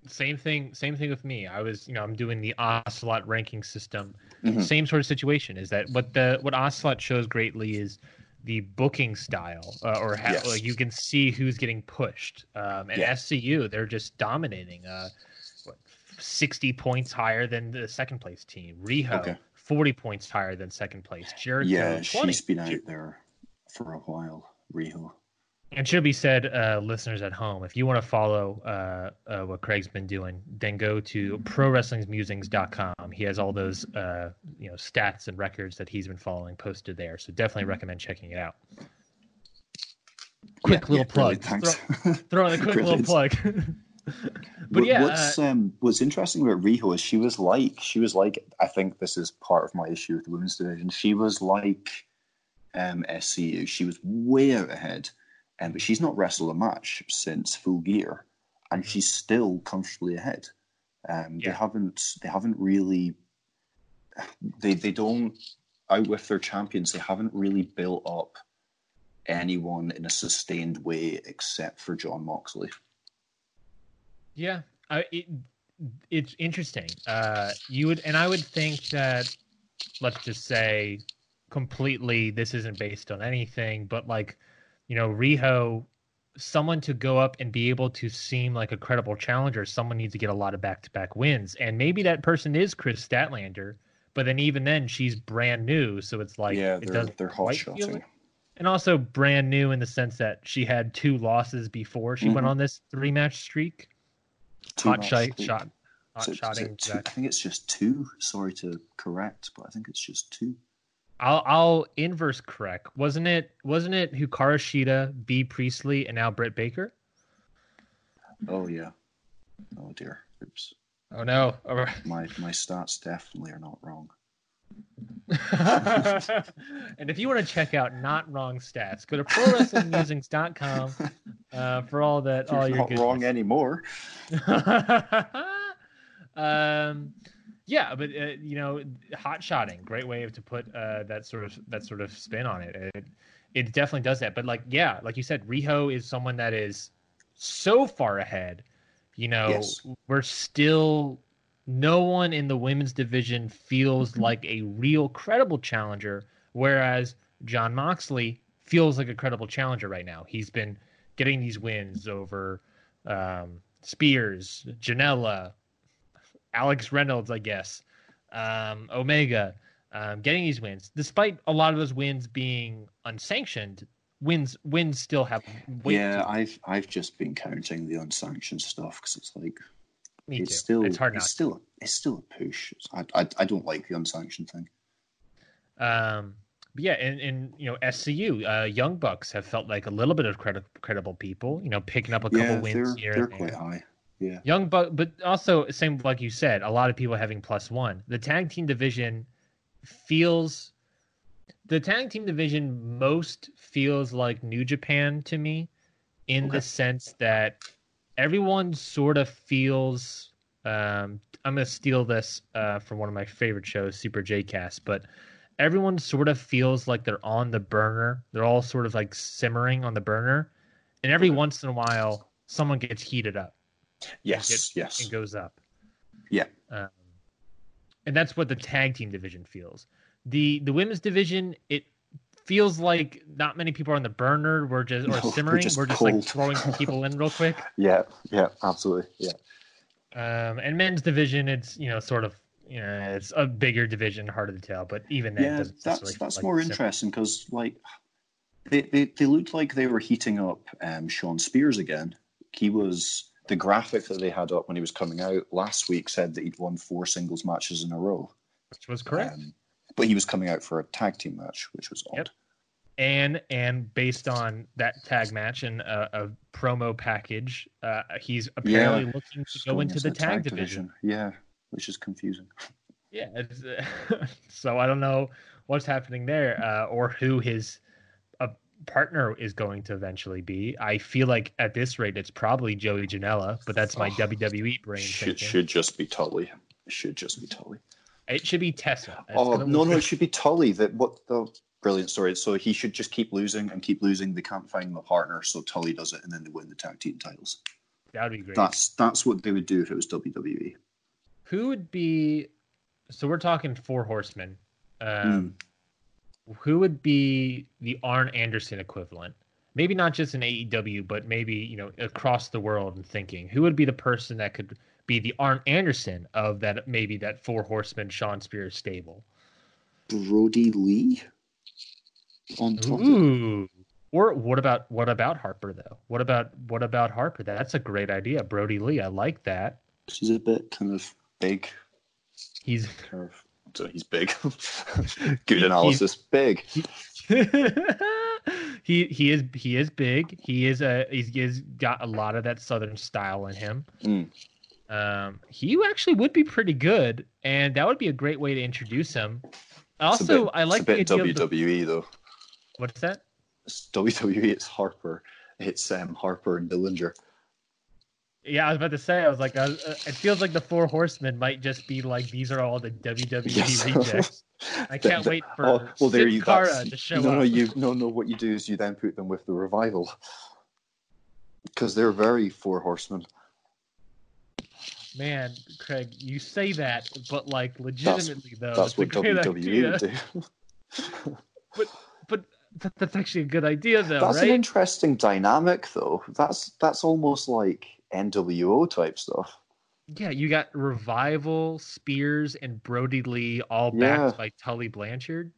same thing, same thing with me. I was, you know, I'm doing the Ocelot ranking system. Mhm. Same sort of situation. Is that what the what Ocelot shows greatly is the booking style, uh, or how Yes. like, you can see who's getting pushed. Um, and Yeah. SCU, they're just dominating. Uh, what, sixty points higher than the second place team. Riho, Okay. forty points higher than second place. Jericho, yeah, 20. she's been out there for a while, Riho. And should be said, uh, listeners at home, if you want to follow uh, uh, what Craig's been doing, then go to prowrestlingsmusings.com. He has all those uh, you know stats and records that he's been following posted there. So definitely recommend checking it out. Quick Yeah, little yeah, plug. brilliant, Thanks. Throw, throw in a quick [LAUGHS] little plug. [LAUGHS] but What- yeah, uh, what's um, what's interesting about Riho is she was like she was like I think this is part of my issue with the women's division. She was like um, SCU. She was way out ahead, um, but she's not wrestled a match since Full Gear, and she's still comfortably ahead. Um, Yeah. They haven't they haven't really they they don't out with their champions. They haven't really built up anyone in a sustained way except for Jon Moxley. Yeah, I, it, it's interesting. Uh, you would, and I would think that, let's just say, completely, this isn't based on anything, but like, you know, Riho, someone to go up and be able to seem like a credible challenger, someone needs to get a lot of back-to-back wins, and maybe that person is Kris Statlander, but then even then, she's brand new, so it's like, yeah, it they're they're hot shotting. like- and also brand new in the sense that she had two losses before she went Mhm. on this three-match streak. Two hot shot, streak. shot, hot Is it- is shotting. it two- I think it's just two. Sorry to correct, but I think it's just two. I'll I'll inverse correct. Wasn't it? Wasn't it Hikaru Shida, Bea Priestley, and now Britt Baker? Oh yeah. Oh dear. Oops. Oh no! My my stats definitely are not wrong. [LAUGHS] and if you want to check out not wrong stats, go to prowrestlingmusings.com [LAUGHS] uh, for all that all You're your not wrong anymore. [LAUGHS] um, yeah, but uh, you know, hot shotting, great way to put uh, that sort of that sort of spin on it. It it definitely does that. But like, yeah, like you said, Riho is someone that is so far ahead. You know, Yes. we're still no one in the women's division feels like a real credible challenger, whereas Jon Moxley feels like a credible challenger right now. He's been getting these wins over um, Spears, Janela, Alex Reynolds, I guess, um, Omega, um, getting these wins, despite a lot of those wins being unsanctioned. Wins, wins still have yeah. I've I've just been counting the unsanctioned stuff because it's like me it's too. still it's hard not. it's still it's still a push. I, I I don't like the unsanctioned thing. Um, but yeah, and, and you know, SCU, uh, Young Bucks have felt like a little bit of credi- credible people. You know, picking up a couple yeah, wins they're here. they're quite high. Yeah, Young Buck, but also same like you said, a lot of people having plus one. The tag team division feels the tag team division most feels like New Japan to me, in Okay. the sense that everyone sort of feels. Um, I'm gonna steal this uh, from one of my favorite shows, Super J Cast, but everyone sort of feels like they're on the burner. They're all sort of like simmering on the burner, and every once in a while, someone gets heated up yes, gets- yes, and goes up. Yeah. Um, and that's what the tag team division feels. The the women's division, it feels like not many people are on the burner. We're just or [LAUGHS] No, we're simmering. just we're just like throwing some people in real quick. [LAUGHS] yeah, yeah, absolutely, yeah. Um, and men's division, it's you know sort of you know it's a bigger division, harder to tell. But even that yeah, that's that's like more interesting because like they, they they looked like they were heating up um, Shawn Spears again. He was the graphic that they had up when he was coming out last week said that he'd won four singles matches in a row. which was correct. Um, but he was coming out for a tag team match, which was odd. Yep. and and based on that tag match and a, a promo package, uh, he's apparently looking to go into the tag, division. Yeah, which is confusing. Yeah, uh, [LAUGHS] so I don't know what's happening there, uh, or who his partner is going to eventually be. I feel like at this rate, it's probably Joey Janela, but that's my Oh, WWE brain Should should just be Tully. It should just be Tully. It should be Tessa. It's Oh no, no, it should be Tully. That what the brilliant story. So he should just keep losing and keep losing. They can't find the partner, so Tully does it, and then they win the tag team titles. that would be great. That's that's what they would do if it was. WWE. Who would be? So we're talking four horsemen. Um, Who would be the Arn Anderson equivalent? Maybe not just in AEW, but maybe you know across the world. And thinking, who would be the person that could be the Arn Anderson of that? Maybe that four horsemen Shawn Spears stable. Brodie Lee on top. Of Ooh. Or what about what about Harper though? What about what about Harper? That's a great idea, Brodie Lee. I like that. She's a bit kind of big. He's Kind of, so he's big. [LAUGHS] Good analysis. Big. [LAUGHS] he he is he is big. He is a he's, he's got a lot of that southern style in him. Mm. Um, he actually would be pretty good, and that would be a great way to introduce him. Also, bit, I like it's a bit the of the- WWE though. what's that? It's WWE. It's Harper. It's um, Harper and Dillinger. Yeah, I was about to say. I was like, uh, uh, it feels like the Four Horsemen might just be like these are all the WWE Yes. [LAUGHS] rejects. I can't the- wait for oh, well, there Sin you Cara to show no, up. no, you no, no. What you do is you then put them with the revival because they're very four horsemen. Man, Craig, you say that, but like legitimately though, That's it's a what WWE do. [LAUGHS] But that, that's actually a good idea though, That's right? an interesting dynamic, though. That's that's almost like NWO type stuff. Yeah, you got Revival, Spears, and Brodie Lee all Yeah. backed by Tully Blanchard.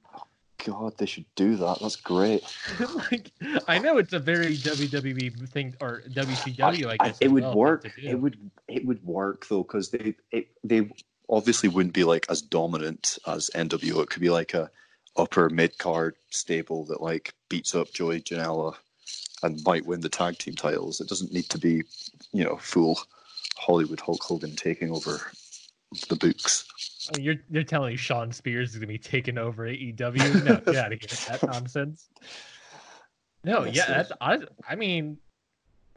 god, they should do that. That's great. [LAUGHS] like, I know it's a very WWE thing or WCW. I, guess it would well, work. thing to do. It would it would work though because they it, they obviously wouldn't be like as dominant as NWO. It could be like a upper mid card stable that like beats up Joey Janela and might win the tag team titles. It doesn't need to be you know full Hollywood Hulk Hogan taking over the books. Oh, you're you're telling me Shawn Spears is gonna be taking over AEW? No, [LAUGHS] get out of here. That nonsense. No, Yes, yeah, that's I. I mean,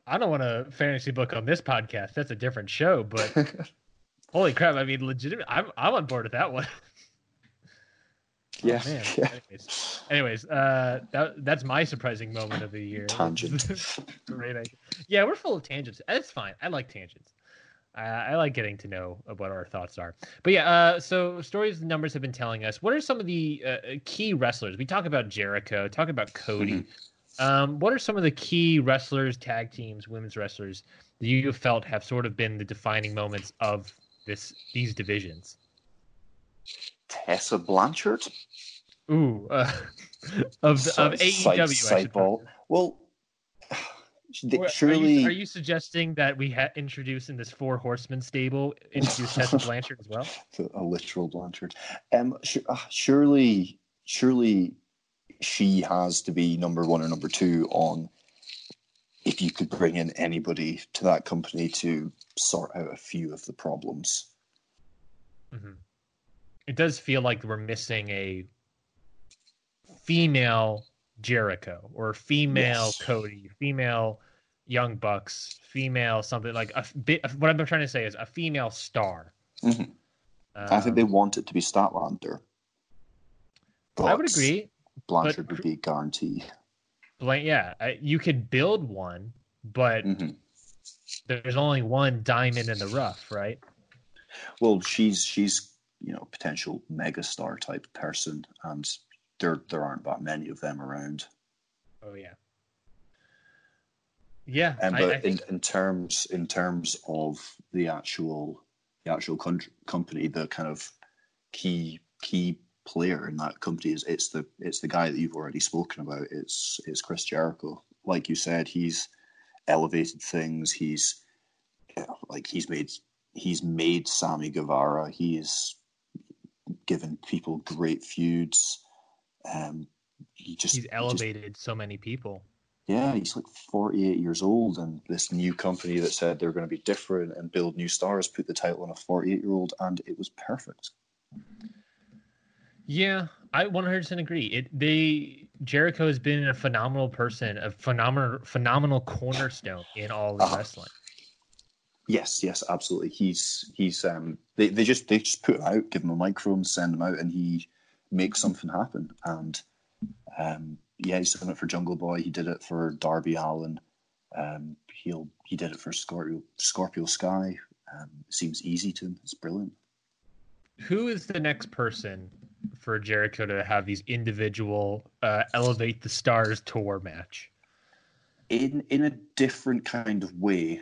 I don't want a fantasy book on this podcast. That's a different show. But [LAUGHS] holy crap! I mean, legitimate. I'm I'm on board with that one. [LAUGHS] Oh, yeah, man. yeah. Anyways, anyways, uh, that that's my surprising moment of the year. Tangent. [LAUGHS] Great idea. Yeah, we're full of tangents. That's fine. I like tangents. Uh, I like getting to know what our thoughts are. But yeah, uh, so stories and numbers have been telling us. What are some of the uh, key wrestlers? We talk about Jericho, talk about Cody. Um, what are some of the key wrestlers, tag teams, women's wrestlers that you have felt have sort of been the defining moments of this these divisions? Tessa Blanchard. Ooh, uh, [LAUGHS] of [SIGHS] the, of AEW. I should sideball. Well, Wait, surely Are you, are you suggesting that we ha- introduce in this four horsemen stable introduce [LAUGHS] Tessa Blanchard as well? a literal Blanchard. Um, su- uh, surely, surely, she has to be number one or number two on. If you could bring in anybody to that company to sort out a few of the problems, hmm It does feel like we're missing a female Jericho or female Yes. Cody, female Young Bucks, female something like a bit. What I'm trying to say is a female star. Mhm. I think Um, they want it to be Statlander. I would but agree. Blanchard but- would be a guarantee. Blank, yeah, you could build one, but Mhm. there's only one diamond in the rough, right? Well, she's she's you know potential megastar type person, and there there aren't that many of them around. Oh yeah, yeah. And I- but I think- in, in terms in terms of the actual the actual con- company, the kind of key key player in that company is it's the it's the guy that you've already spoken about. It's it's Chris Jericho. Like you said, he's elevated things. He's yeah, like he's made he's made Sammy Guevara. He's given people great feuds. Um, he just he's he just- elevated so many people. yeah, he's like 48 years old, and this new company that said they're going to be different and build new stars put the title on a 48 year old, and it was perfect. Yeah, I 100% agree. It they Jericho has been a phenomenal person, a phenomenal phenomenal cornerstone in all of Uh-huh. wrestling. Yes, yes, absolutely. He's he's um they, they just they just put him out, give him a microphone, send him out, and he makes something happen. And um yeah, he's done it for Jungle Boy. He did it for Darby Allin. Um, he'll he did it for Scorpio Scorpio Sky. Um, seems easy to him. It's brilliant. Who is the next person for Jericho to have these individual uh, elevate the stars tour match? in in a different kind of way,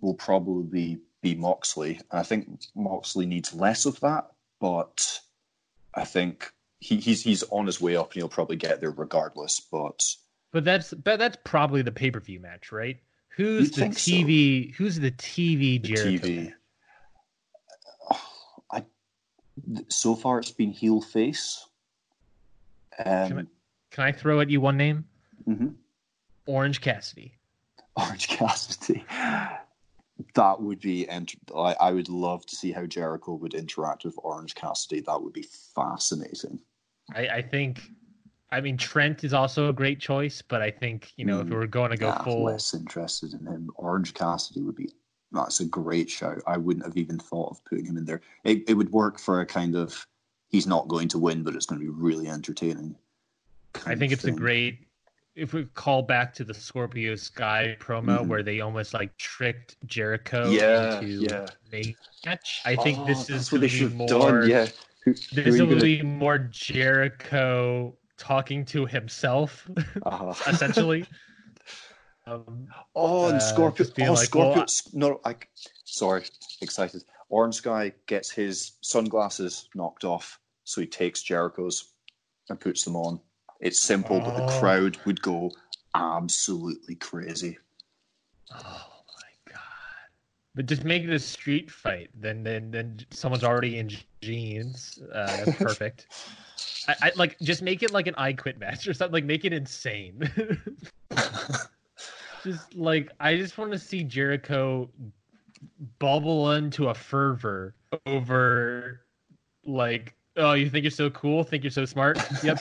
will probably be Moxley. And I think Moxley needs less of that, but I think he, he's he's on his way up, and he'll probably get there regardless. But But that's but that's probably the pay per view match, right? Who's the think so. TV? Who's the TV the Jericho? TV. I so far it's been heel face. Can Um, Can I throw at you one name? mhm. Orange Cassidy. Orange Cassidy. That would be. Ent- I, I would love to see how Jericho would interact with Orange Cassidy. That would be fascinating. I, I think. I mean, Trent is also a great choice, but I think you know if Mm. we were going to go Nah, full, less interested in him. Orange Cassidy would be. That's a great shout. I wouldn't have even thought of putting him in there. It, it would work for a kind of. He's not going to win, but it's going to be really entertaining. I think it's a great. If we call back to the Scorpio Sky promo Mhm. where they almost like tricked Jericho Yeah, into yeah. a match, I think Oh, this is what they should more. done. Yeah. Who, who This will gonna- be more Jericho talking to himself, Uh-huh. [LAUGHS] essentially. [LAUGHS] um, Oh, and Uh, Scorpio. being Oh, like, Scorpio. well, no, I. Sorry, excited. Orange guy gets his sunglasses knocked off, so he takes Jericho's. and puts them on. It's simple, but the Oh. crowd would go absolutely crazy. Oh my god! But just make it a street fight. Then, then, then someone's already in jeans. Uh, that's [LAUGHS] perfect. I, I like just make it like an I quit match or something. Like make it insane. [LAUGHS] just like I just want to see Jericho bubble into a fervor over like oh you think you're so cool think you're so smart yep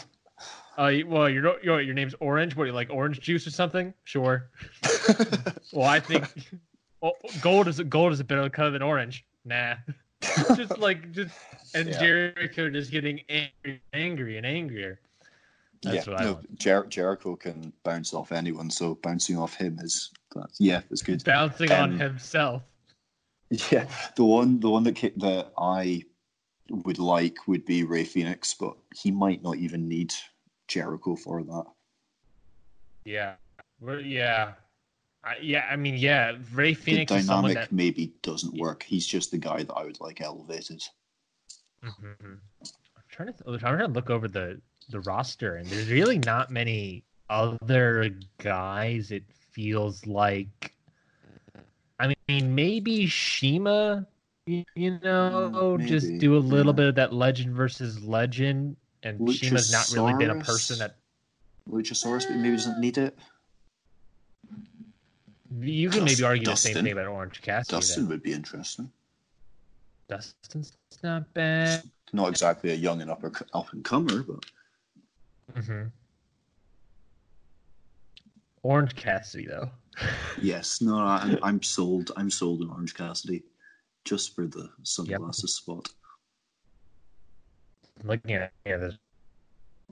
uh well you're no- your your name's orange. What you like orange juice or something? Sure. [LAUGHS] Well I think oh, gold is gold is a better color than orange. Nah. Just like just [LAUGHS] and Yeah. Jericho just getting angry, angry and angrier. That's yeah, what I no, Jer- Jericho can bounce off anyone, so bouncing off him is that's, yeah, it's good. bouncing on Um, himself. Yeah, the one the one that that I would like would be Rey Fenix, but he might not even need Jericho for that. Yeah, We're, yeah, I, yeah. I mean, yeah. Rey Fenix the dynamic that. maybe doesn't work. He's just the guy that I would like elevated. Mhm. I'm trying to. I'm trying to look over the the roster, and there's really not many other guys. It feels like. I mean, maybe Shima. You, know, Mm, just do a little yeah. bit of that legend versus legend, and Shima's not really been a person that Luchasaurus but maybe doesn't need it. you can maybe Dustin- argue the same thing about Orange Cassidy. Dustin then. would be interesting. Dustin's not bad. Not exactly a young and upper up and comer, but hmm Orange Cassidy, though. [LAUGHS] yes, no, I'm, I'm sold. I'm sold on Orange Cassidy, just for the sunglasses spot. I'm looking at yeah, this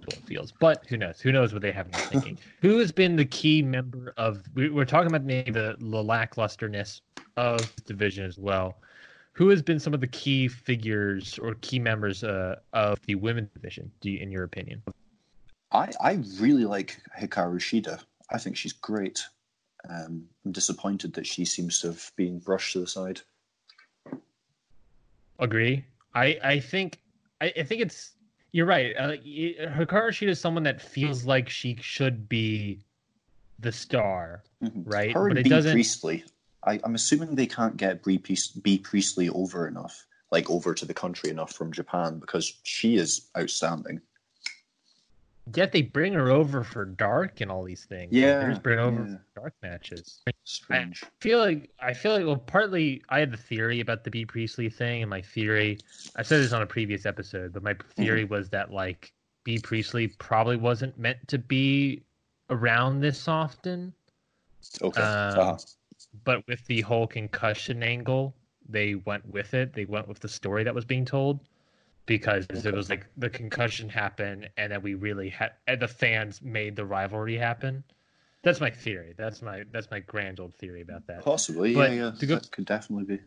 what feels, but who knows? Who knows what they have in their thinking? [LAUGHS] who has been the key member of? We, we're talking about maybe the, the lacklusterness of the division as well. Who has been some of the key figures or key members uh, of the women's division? Do you, in your opinion? I, I really like Hikaru Shida. I think she's great. Um, I'm disappointed that she seems to have been brushed to the side. Agree. I I think I, I think it's you're right. Uh, Hikaru Shida is someone that feels like she should be the star, Mhm. right? Her but and it B doesn't. Priestley. I, I'm assuming they can't get Brie Priest, Bea Priestley over enough, like over to the country enough from Japan because she is outstanding. Yet they bring her over for dark and all these things. Yeah, they just bring her over yeah. for dark matches. Strange. I feel like I feel like well, partly I had the theory about the Bea Priestley thing, and my theory I said this on a previous episode, but my Mm-hmm. theory was that like Bea Priestley probably wasn't meant to be around this often. Okay. Um, uh-huh. but with the whole concussion angle, they went with it. They went with the story that was being told because it was like the concussion happened, and then we really had the fans made the rivalry happen. That's my theory. That's my that's my grand old theory about that. Possibly, but yeah, yeah. to go- that could definitely be.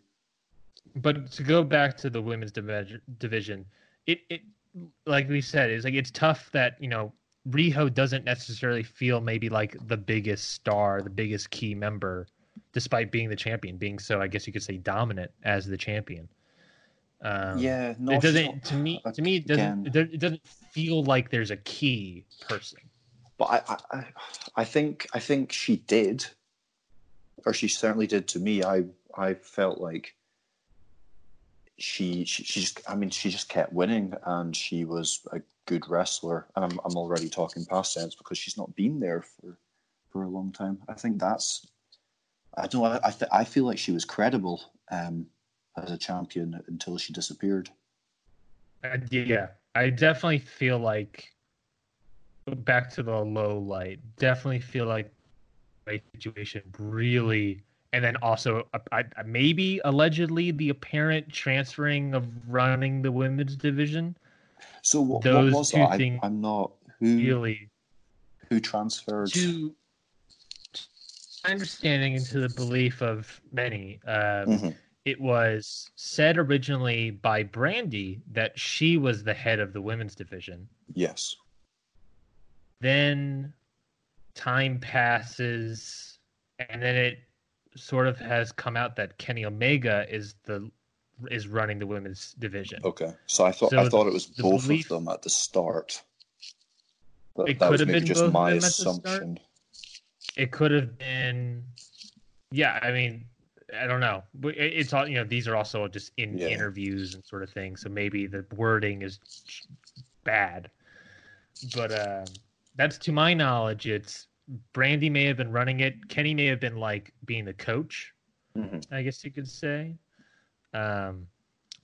But to go back to the women's division, it it like we said is like it's tough that you know Riho doesn't necessarily feel maybe like the biggest star, the biggest key member, despite being the champion, being so I guess you could say dominant as the champion. Um, yeah, it doesn't to me. To me, it doesn't. again. It doesn't- feel like there's a key person. But I, I, I- I think, I think she did, or she certainly did to me. I, I felt like she, she, she just, I mean, she just kept winning, and she was a good wrestler. And I'm, I'm already talking past tense because she's not been there for, for a long time. I think that's, I don't know. I, I, th- I feel like she was credible um, as a champion until she disappeared. Uh, yeah, I definitely feel like back to the low light. Definitely feel like the situation really, and then also uh, I, I, maybe allegedly the apparent transferring of running the women's division So what, what Those was two that? I, things I'm not who really who transferred. to my understanding into the belief of many. Um, Mhm. It was said originally by Brandi that she was the head of the women's division. Yes. then time passes and then it sort of has come out that Kenny Omega is the is running the women's division. Okay. So I thought So I thought it was both belief- of them at the start. That, It that could was have been just my them at the start. assumption. It could have been, yeah. I mean, I don't know. It's all you know. These are also just in Yeah. interviews and sort of things. So maybe the wording is bad. But uh, that's to my knowledge. It's Brandi may have been running it. Kenny may have been like being the coach. Mhm. I guess you could say. Um,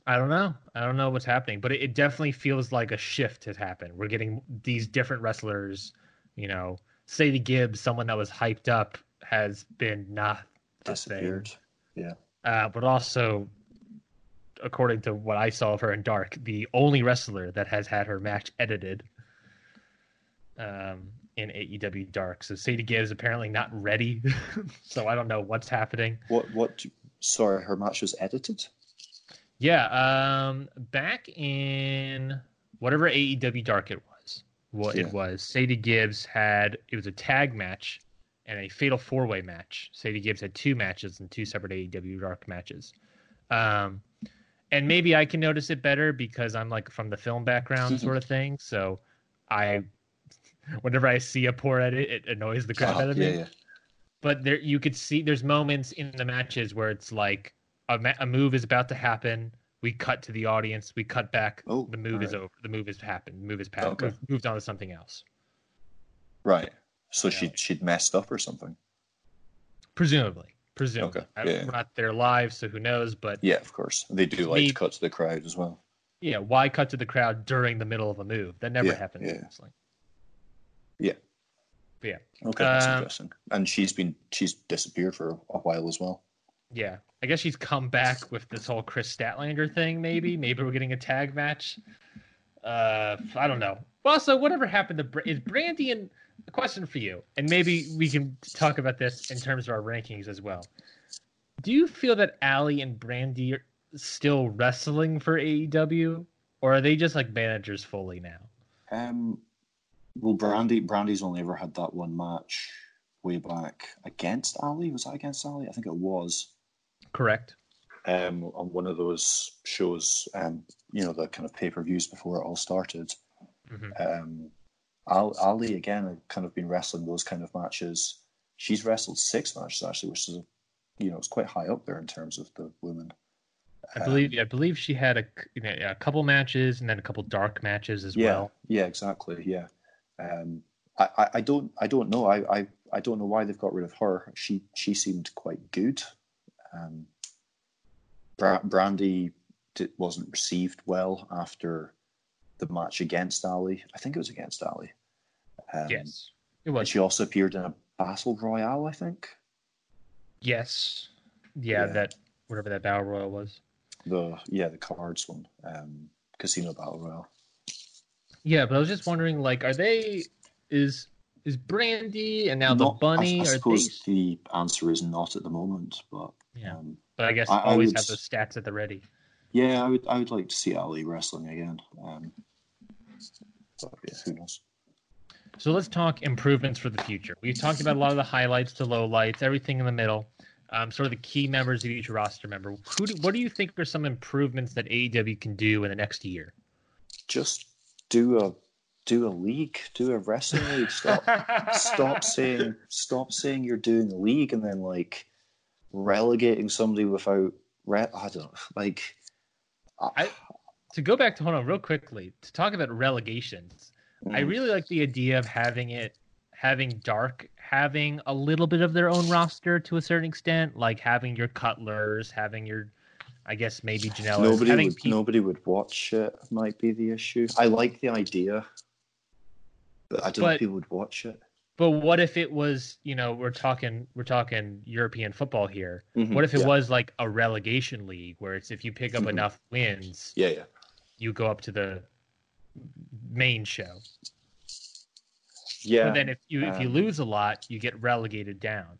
I don't know. I don't know what's happening, but it, it definitely feels like a shift has happened. We're getting these different wrestlers. You know, Sadie Gibbs, someone that was hyped up, has been not the same. Disappeared. Uh, but also, according to what I saw of her in Dark, the only wrestler that has had her match edited um, in AEW Dark. So Sadie Gibbs apparently not ready. [LAUGHS] so I don't know what's happening. What? What? Sorry, her match was edited. Yeah, um, back in whatever AEW Dark it was, what Yeah. it was, Sadie Gibbs had it was a tag match and a fatal four way match. Sadie Gibbs had two matches and two separate AEW Dark matches. Um, and maybe I can notice it better because I'm like from the film background sort of thing. So I, [LAUGHS] whenever I see a poor edit, it annoys the crap Oh, out of yeah, me yeah. but there you could see there's moments in the matches where it's like a, ma- a move is about to happen we cut to the audience we cut back Oh, the move is over the move has happened the move is passed Okay. moved on to something else Right. So Yeah. she she'd messed up or something. presumably presumably Okay, I, yeah. we're not there live so who knows but Yeah, of course. They do like Me- to cut to the crowd as well. yeah why cut to the crowd during the middle of a move that never Yeah, happens yeah. Yeah. But yeah Okay, that's Um, interesting. And she's been she's disappeared for a while as well. Yeah, I guess she's come back with this whole Kris Statlander thing. Maybe, maybe we're getting a tag match. Uh, I don't know. Also, whatever happened to Br- is Brandi? And a question for you, and maybe we can talk about this in terms of our rankings as well. Do you feel that Allie and Brandi are still wrestling for AEW, or are they just like managers fully now? Um, well, Brandi Brandi's only ever had that one match way back against Allie. Was that against Allie? I think it was. Correct. Um, on one of those shows, um, you know, the kind of pay per views before it all started. Mhm. Um, Allie again had kind of been wrestling those kind of matches. She's wrestled six matches actually, which is, you know, it's quite high up there in terms of the women. I believe. I believe she had a, you know, a couple matches and then a couple dark matches as yeah, well. yeah, exactly. Yeah, um, I, I, I don't, I don't know. I, I, I don't know why they've got rid of her. She, she seemed quite good. Um, Brandi wasn't received well after the match against Allie. I think it was against Allie. Um, yes, it and was. she also appeared in a battle royale. I think Yes. Yeah, Yeah. that whatever that battle royale was. the yeah the cards one, um, casino battle royale. Yeah, but I was just wondering, like, are they is is Brandi and now the Not- I- bunny? I, are suppose they? the answer is not at the moment, but Yeah. um, But I guess I- I always would have those stats at the ready. Yeah, I would. I would like to see Allie wrestling again. Um, yeah, who knows? So let's talk improvements for the future. We've talked about a lot of the highlights to lowlights, everything in the middle. Um, sort of the key members of each roster member. Who do, what do you think are some improvements that AEW can do in the next year? Just do a do a league, do a wrestling league. Stop stop [LAUGHS] saying stop saying you're doing a league and then like relegating somebody without. Re- I don't know, like. I- to go back to hold on real quickly to talk about relegations. I Mm, really like the idea of having it having dark having a little bit of their own roster to a certain extent, like having your cutlers, having your I guess maybe Janela. nobody would peop- nobody would watch it. Might be the issue. I like the idea, but I don't But- if people would watch it. But what if it was, you know, we're talking we're talking European football here. Mhm, What if it yeah. was like a relegation league where it's if you pick up Mhm. enough wins, Yeah, yeah. You go up to the main show. Yeah, But then if you if you um, lose a lot, you get relegated down.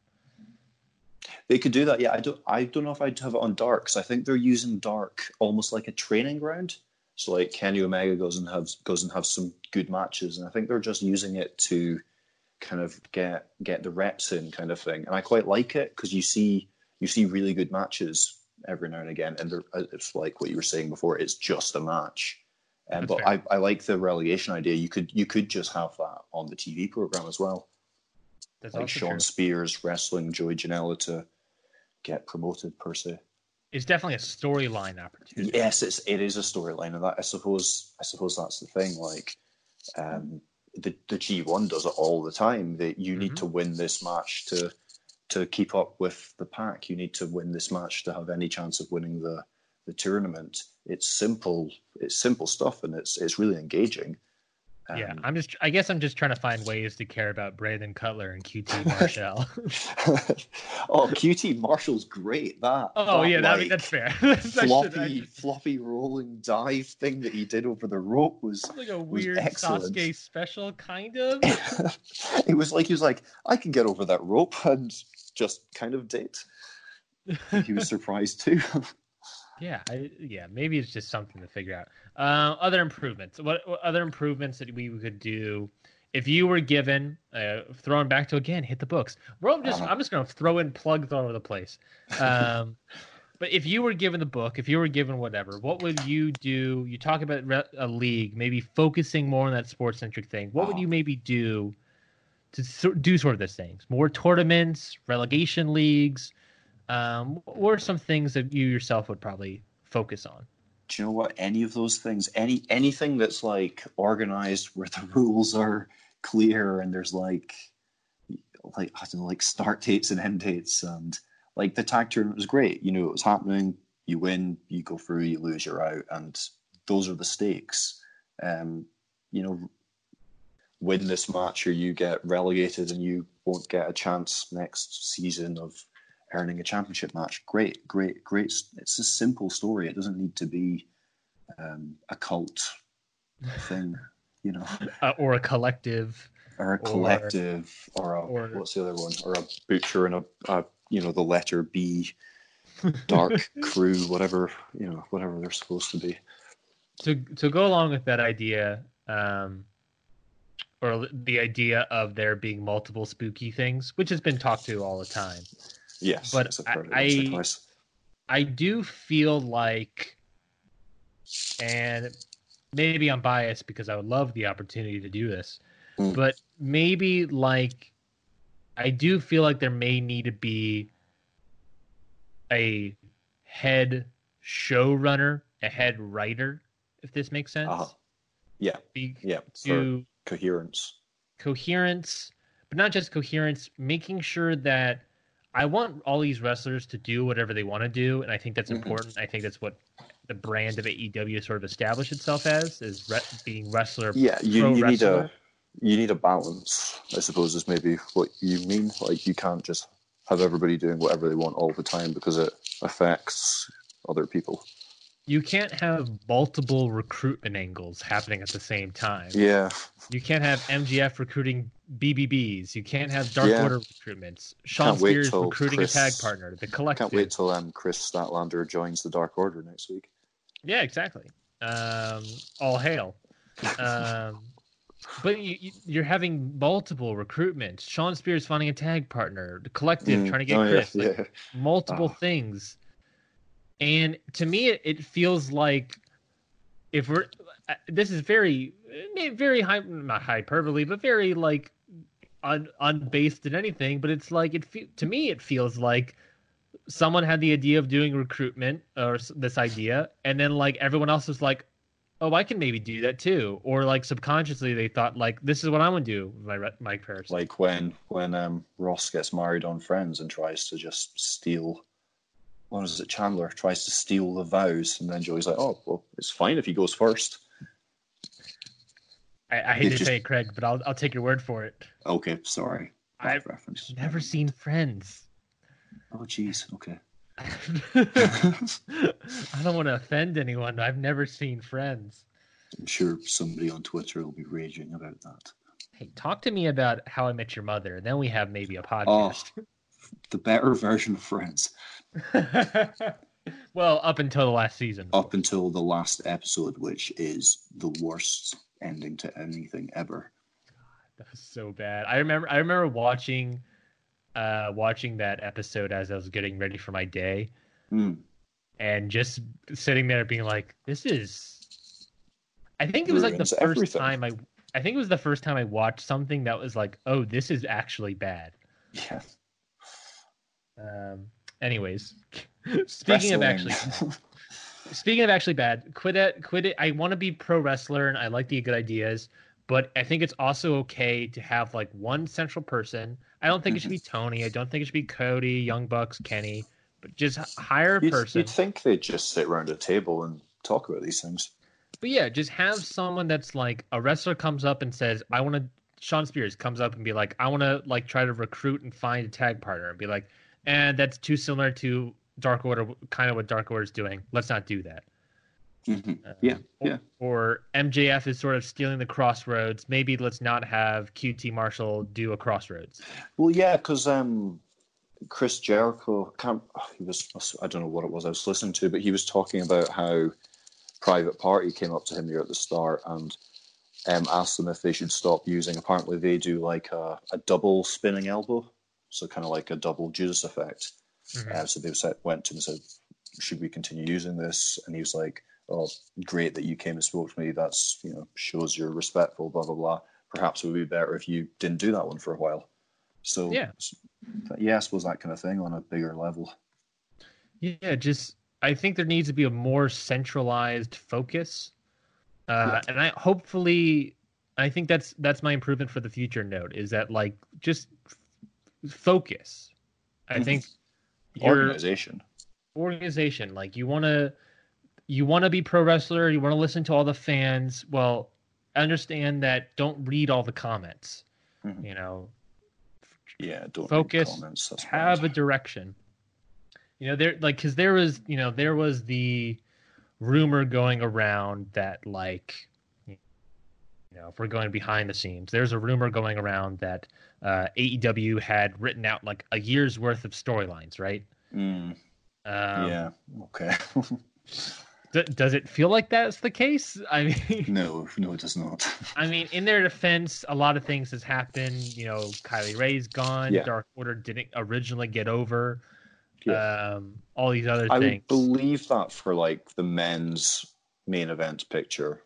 They could do that. Yeah, I don't. I don't know if I'd have it on Dark because I think they're using Dark almost like a training ground. So like Kenny Omega goes and has goes and have some good matches, and I think they're just using it to kind of get get the reps in, kind of thing. And I quite like it because you see you see really good matches every now and again, and they're, uh, it's like what you were saying before. It's just a match, Um, but. I, I like the relegation idea. You could you could just have that on the TV program as well, That's like Sean true. Spears wrestling Joey Janela to get promoted per se. It's definitely a storyline opportunity. Yes, it's it is a storyline, and that I suppose I suppose that's the thing. Like, um, the the G one does it all the time. That you need Mhm. to win this match to to keep up with the pack. You need to win this match to have any chance of winning the the tournament. It's simple. It's simple stuff, and it's it's really engaging. Yeah, Um, I'm just. I guess I'm just trying to find ways to care about Brandon Cutler and QT [LAUGHS] Marshall. [LAUGHS] oh, QT Marshall's great. That. oh that, yeah, that, like, that's fair. [LAUGHS] That's- floppy should- floppy rolling dive thing that he did over the rope was like a weird excellent. Sasuke special, kind of. it was like he was like, I can get over that rope and just kind of did. [LAUGHS] He was surprised too. [LAUGHS] Yeah, I, yeah, maybe it's just something to figure out. Uh, other improvements. What, what other improvements that we could do if you were given uh, throwing back to again hit the books? We're just Uh-huh. I'm just gonna throw in plugs all over the place. Um, [LAUGHS] but if you were given the book, if you were given whatever, what would you do? You talk about re- a league, maybe focusing more on that sports centric thing. What would Uh-huh. you maybe do to do sort of those things? More tournaments, relegation leagues. Um, what some things that you yourself would probably focus on? Do you know what? Any of those things, any anything that's like organized where the [LAUGHS] rules are clear and there's like like I don't know, like start dates and end dates and like the tag tournament was great. You know, it was happening. You win, you go through, you lose, you're out, and those are the stakes. Um, you know, win this match or you get relegated and you won't get a chance next season of earning a championship match. Great, great, great. It's a simple story. It doesn't need to be um, a cult thing, you know, [LAUGHS] Uh, or a collective. or a collective, or, a or- what's the other one, or a butcher and a, a you know the letter B, [LAUGHS] dark crew, whatever you know, whatever they're supposed to be. to to go along with that idea, um, or the idea of there being multiple spooky things, which has been talked to all the time. Yes, But I've heard it I- I- do feel like, and maybe I'm biased because I would love the opportunity to do this, Mm. but maybe like I do feel like there may need to be a head showrunner, a head writer, if this makes sense. Uh-huh. Yeah, Be- yeah, to coherence. coherence, but not just coherence, making sure that I want all these wrestlers to do whatever they want to do, and I think that's Mhm. important. I think that's what the brand of AEW sort of established itself as is re- being wrestler. Yeah, you, you need wrestler. a you need a balance. I suppose is maybe what you mean. Like you can't just have everybody doing whatever they want all the time because it affects other people. You can't have multiple recruitment angles happening at the same time. Yeah, You can't have MJF recruiting BBBs. You can't have Dark Yeah. Order recruitments. Shawn Can't Spears recruiting Chris- a tag partner. The collective. can't wait till um, Kris Statlander joins the Dark Order next week. Yeah, exactly. Um, all hail. Um, but you, you're having multiple recruitments. Shawn Spears finding a tag partner. The collective Mm, trying to get oh, yeah, Kris. like, yeah. multiple Oh. things. And to me, it, feels like if we're uh, this is very, very high, not hyperbole, but very like un, unbased in anything. But it's like it fe- to me, it feels like someone had the idea of doing recruitment or this idea, and then like everyone else was like, "Oh, I can maybe do that too," or like subconsciously they thought like, "This is what I'm gonna do." My my person. Like when when um, Ross gets married on Friends and tries to just steal. What is it? Chandler tries to steal the vows, and then Joey's like, "Oh, well, it's fine if he goes first. I, I hate to just- say it, Craig, but I'll I'll take your word for it. Okay, sorry. Bad I've reference. Never seen Friends. Oh, jeez. Okay. [LAUGHS] I don't want to offend anyone. I've never seen Friends. I'm sure somebody on Twitter will be raging about that. Hey, talk to me about How I Met Your Mother, and then we have maybe a Oh, podcast. The better version of Friends. [LAUGHS] well, up until the last season. Up until the last episode, which is the worst ending to anything ever. That was so bad. I remember. I remember watching, uh, watching that episode as I was getting ready for my day, Hmm. and just sitting there being like, "This is." I think it was like the first everything. time I. I think it was the first time I watched something that was like, oh, this is actually bad. Yeah. Um. Anyways, [LAUGHS] speaking of actually, [LAUGHS] speaking of actually bad, quit it. Quit it. I want to be pro wrestler and I like the good ideas, but I think it's also okay to have like one central person. I don't think it should be. [LAUGHS] Tony. I don't think it should be Cody, Young Bucks, Kenny, but just hire a You'd, person. you'd think they'd just sit around a table and talk about these things. But yeah, just have someone that's like a wrestler comes up and says, "I want to." Shawn Spears comes up and be like, "I want to like try to recruit and find a tag partner," and be like, "And that's too similar to Dark Order, kind of what Dark Order is doing. Let's not do that." Mhm. Uh, Yeah, or, yeah. Or MJF is sort of stealing the Crossroads. Maybe let's not have QT Marshall do a Crossroads. Well, yeah, because um, Chris Jericho, can't, he was, I don't know what it was I was listening to, but he was talking about how Private Party came up to him near at the start and um, asked them if they should stop using. Apparently, they do like a, a double spinning elbow, so kind of like a double Judas effect. Mhm. Uh, so they said, went to him and said, "Should we continue using this?" And he was like, "Oh, great that you came and spoke to me. That's you know shows you're respectful." Blah blah blah. Perhaps it would be better if you didn't do that one for a while. So Yeah. yeah, I suppose that kind of thing on a bigger level. Yeah, just I think there needs to be a more centralized focus, uh, and I hopefully I think that's that's my improvement for the future. Note is that like just focus. I Mhm. think Organization. organization, like you want to you want to be pro wrestler, you want to listen to all the fans. Well, understand that don't read all the comments. Mhm. You know, Yeah, don't Focus, Comments, have a direction. You know, there like because there was you know there was the rumor going around that like you know if we're going behind the scenes, there's a rumor going around that uh, AEW had written out like a year's worth of storylines, right? Mm, Um, yeah. Okay. [LAUGHS] d- does it feel like that's the case? I mean, no, no, it does not. [LAUGHS] I mean, in their defense, a lot of things has happened. You know, Kylie Rae's gone. Yeah. Dark Order didn't originally get over. Yeah. Um, all these other I things. would believe that for like the men's main event picture.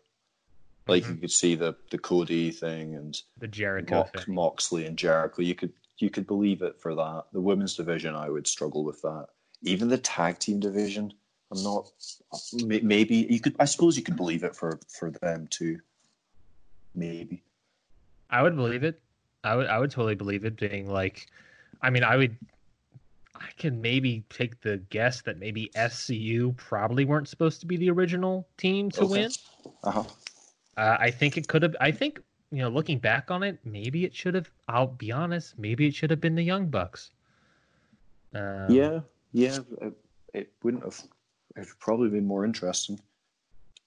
Like Mhm. you could see the the Cody thing and the Jericho Mox. Moxley and Jericho. You could you could believe it for that. The women's division, I would struggle with that. Even the tag team division, I'm not. Maybe you could. I suppose you could believe it for for them too. Maybe. I would believe it. I would. I would totally believe it. Being like, I mean, I would. I can maybe take the guess that maybe SCU probably weren't supposed to be the original team to win. Uh huh. Uh, I think it could have. I think you know, looking back on it, maybe it should have. I'll be honest. Maybe it should have been the Young Bucks. Um, yeah, yeah. It, it wouldn't have. It'd probably been more interesting.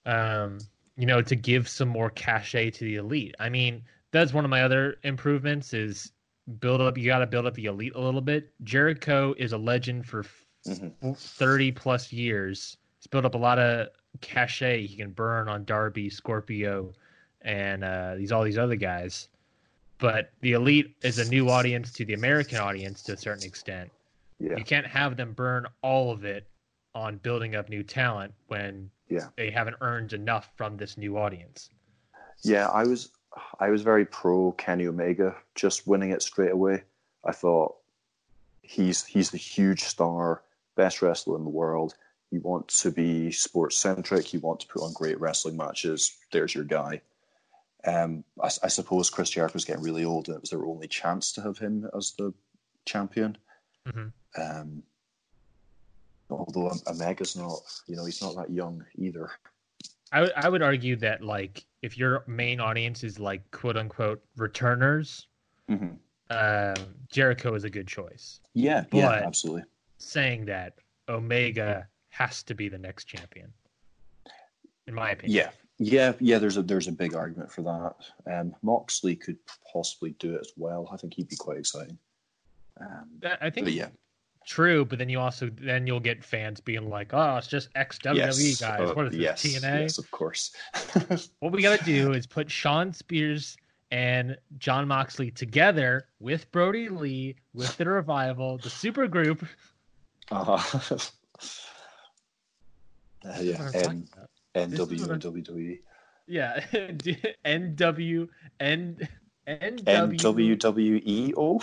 um, you know, to give some more cachet to the elite. I mean, that's one of my other improvements is build up. You got to build up the elite a little bit. Jericho is a legend for Mhm. thirty plus years. He's built up a lot of cachet he can burn on Darby, Scorpio, and uh, these all these other guys. But the elite is a new audience to the American audience to a certain extent. Yeah. You can't have them burn all of it on building up new talent when Yeah. they haven't earned enough from this new audience. Yeah, I was I was very pro Kenny Omega just winning it straight away. I thought he's he's the huge star, best wrestler in the world. You want to be sports centric. You want to put on great wrestling matches. There's your guy. Um, I, I suppose Chris Jericho's getting really old, and it was their only chance to have him as the champion. Mhm. Um, although Omega's not, you know, he's not that young either. I would I would argue that like if your main audience is like quote unquote returners, hmm um, Jericho is a good choice. Yeah, But- yeah, absolutely. Saying that Omega has to be the next champion, in my opinion. Yeah, yeah, yeah. There's a there's a big argument for that. Um, Moxley could possibly do it as well. I think he'd be quite exciting. Um, That- I think but yeah, true, but then you also then you'll get fans being like, "Oh, it's just ex WWE yes, guys. uh, what is this yes, TNA?" Yes, of course. [LAUGHS] What we got to do is put Shawn Spears and Jon Moxley together with Brodie Lee, with the revival, the super group. [LAUGHS] uh-huh. [LAUGHS] Uh, yeah, That's N- talking about. This is what NWO I'm- WWE. Yeah, [LAUGHS] NW N NWWEO.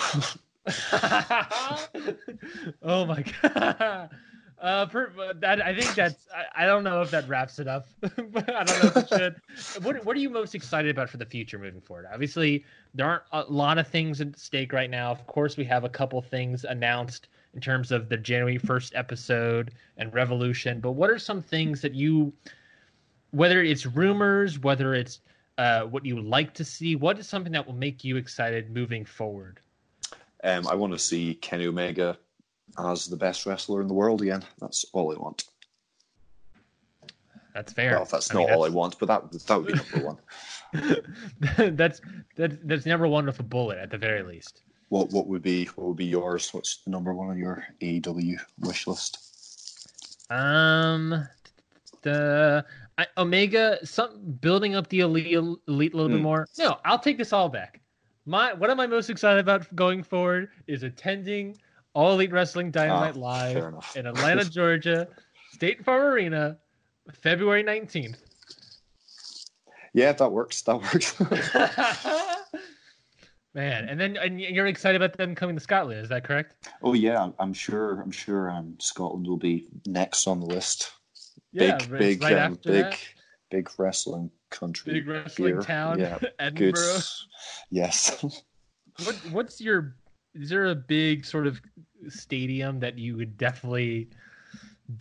[LAUGHS] oh my god. [LAUGHS] Uh, per, that I think that's I, I don't know if that wraps it up, but I don't know if it should. What What are you most excited about for the future moving forward? Obviously, there aren't a lot of things at stake right now. Of course, we have a couple things announced in terms of the January first episode and Revolution. But what are some things that you, whether it's rumors, whether it's uh, what you like to see, what is something that will make you excited moving forward? Um, I want to see Kenny Omega as the best wrestler in the world again. That's all I want. That's fair. Well, that's I not mean, all. I want, but that that would be number one. [LAUGHS] that's that, that's number one with a bullet at the very least. What what would be what would be yours? What's the number one on your AEW wish list? Um, the I, Omega, some building up the elite, elite a little mm. bit hmm. more. No, I'll take this all back. My what am I most excited about going forward is attending All Elite Wrestling Dynamite oh, Live in Atlanta, [LAUGHS] Georgia, State Farm Arena, February nineteenth. Yeah, that works. That works. [LAUGHS] [LAUGHS] Man, and then and you're excited about them coming to Scotland, is that correct? Oh yeah, I'm sure. I'm sure. Um, Scotland will be next on the list. Yeah, big, big, right um, big, that. big wrestling country. Big wrestling town. Yeah, [LAUGHS] Edinburgh. Good. Yes. [LAUGHS] what What's your? Is there a big sort of stadium that you would definitely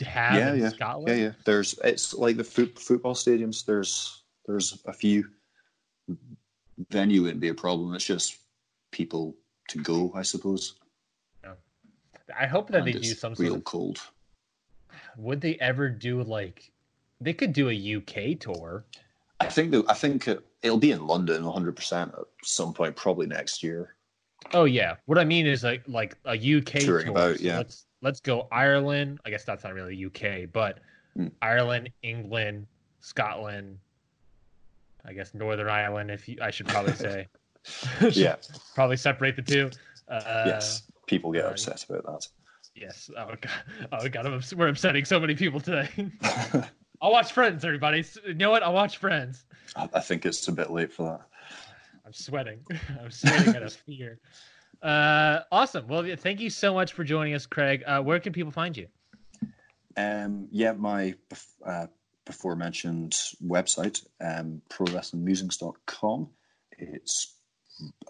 have yeah, in yeah. Scotland? Yeah, yeah. There's it's like the foot, football stadiums. There's there's a few. Venue wouldn't be a problem. It's just people to go, I suppose. Yeah. I hope that and they do some real sort of, cold. Would they ever do like? They could do a UK tour. I think that I think it, will be in London 100 percent at some point, probably next year. Oh yeah, what I mean is like like a UK touring tour. about. So yeah, let's let's go Ireland. I guess that's not really UK, but mm. Ireland, England, Scotland. I guess Northern Ireland. If you, I should probably [LAUGHS] say. [LAUGHS] yeah. probably separate the two. Uh, yes, people get uh, upset about that. Yes. Oh god. Oh god. I'm, we're upsetting so many people today. [LAUGHS] I'll watch Friends, everybody. You know what? I'll watch Friends. I think it's a bit late for that. I'm sweating. [LAUGHS] I'm sweating out of fear. Uh, awesome. Well, thank you so much for joining us, Craig. Uh, where can people find you? Um, yeah, my uh, before mentioned website, um, prowrestlingmusings.com. It's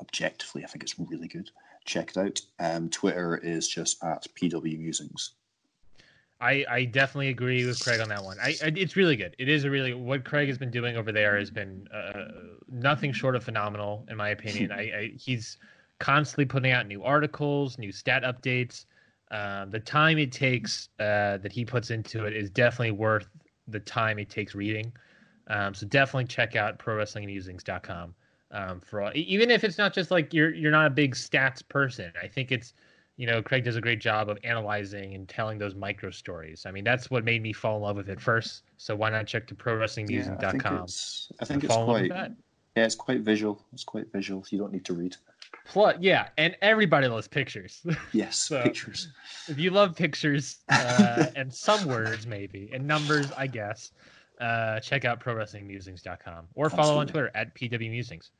objectively, I think it's really good. Check it out. Um, Twitter is just at PW Musings. I, I definitely agree with Craig on that one. I, I, it's really good. It is a really what Craig has been doing over there has been uh, nothing short of phenomenal in my opinion. I, I, he's constantly putting out new articles, new stat updates. Uh, the time it takes uh, that he puts into it is definitely worth the time it takes reading. Um, so definitely check out prowrestlingmusings.com um, for all, even if it's not just like you're you're not a big stats person. I think it's you know, Craig does a great job of analyzing and telling those micro stories. I mean, that's what made me fall in love with it first. So why not check to prowrestlingmusing.com? Yeah, I think it's, I think it's quite, yeah, it's quite visual. It's quite visual. You don't need to read. Plus, yeah, and everybody loves pictures. [LAUGHS] Yes, so pictures. If you love pictures uh, and some words, maybe, and numbers, I guess, uh, check out prowrestlingmusings.com or follow Absolutely. on Twitter at pwmusings.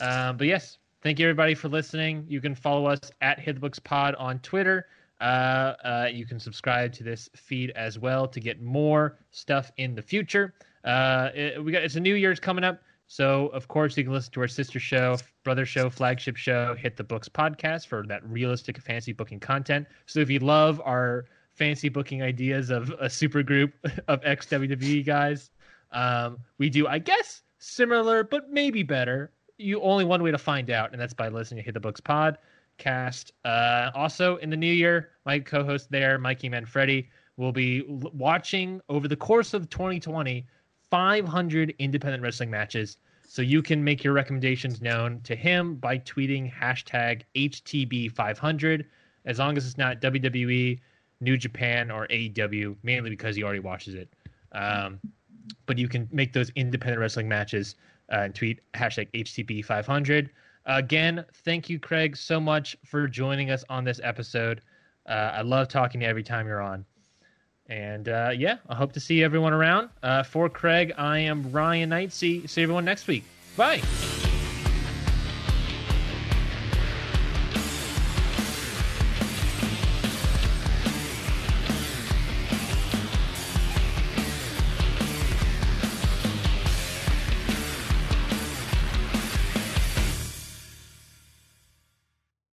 Um, but yes, Thank you, everybody, for listening. You can follow us at HitBooksPod on Twitter. Uh, uh, you can subscribe to this feed as well to get more stuff in the future. Uh, it, we got it's a new year's coming up, so of course you can listen to our sister show, brother show, flagship show, Hit the Books podcast for that realistic fancy booking content. So if you love our fancy booking ideas of a super group [LAUGHS] of ex WWE guys, um, we do, I guess, similar but maybe better you only one way to find out, and that's by listening to Hit the Books podcast. Uh, also, in the new year, my co-host there, Mikey Manfredi, will be watching over the course of 2020 500 independent wrestling matches. So you can make your recommendations known to him by tweeting hashtag HTB500, as long as it's not WWE, New Japan, or AEW, mainly because he already watches it. Um, but you can make those independent wrestling matches uh, and tweet hashtag HTB500. Again, thank you, Craig, so much for joining us on this episode. Uh, I love talking to you every time you're on. And uh, yeah, I hope to see everyone around. Uh, for Craig, I am Ryan Knightsey. See everyone next week. Bye.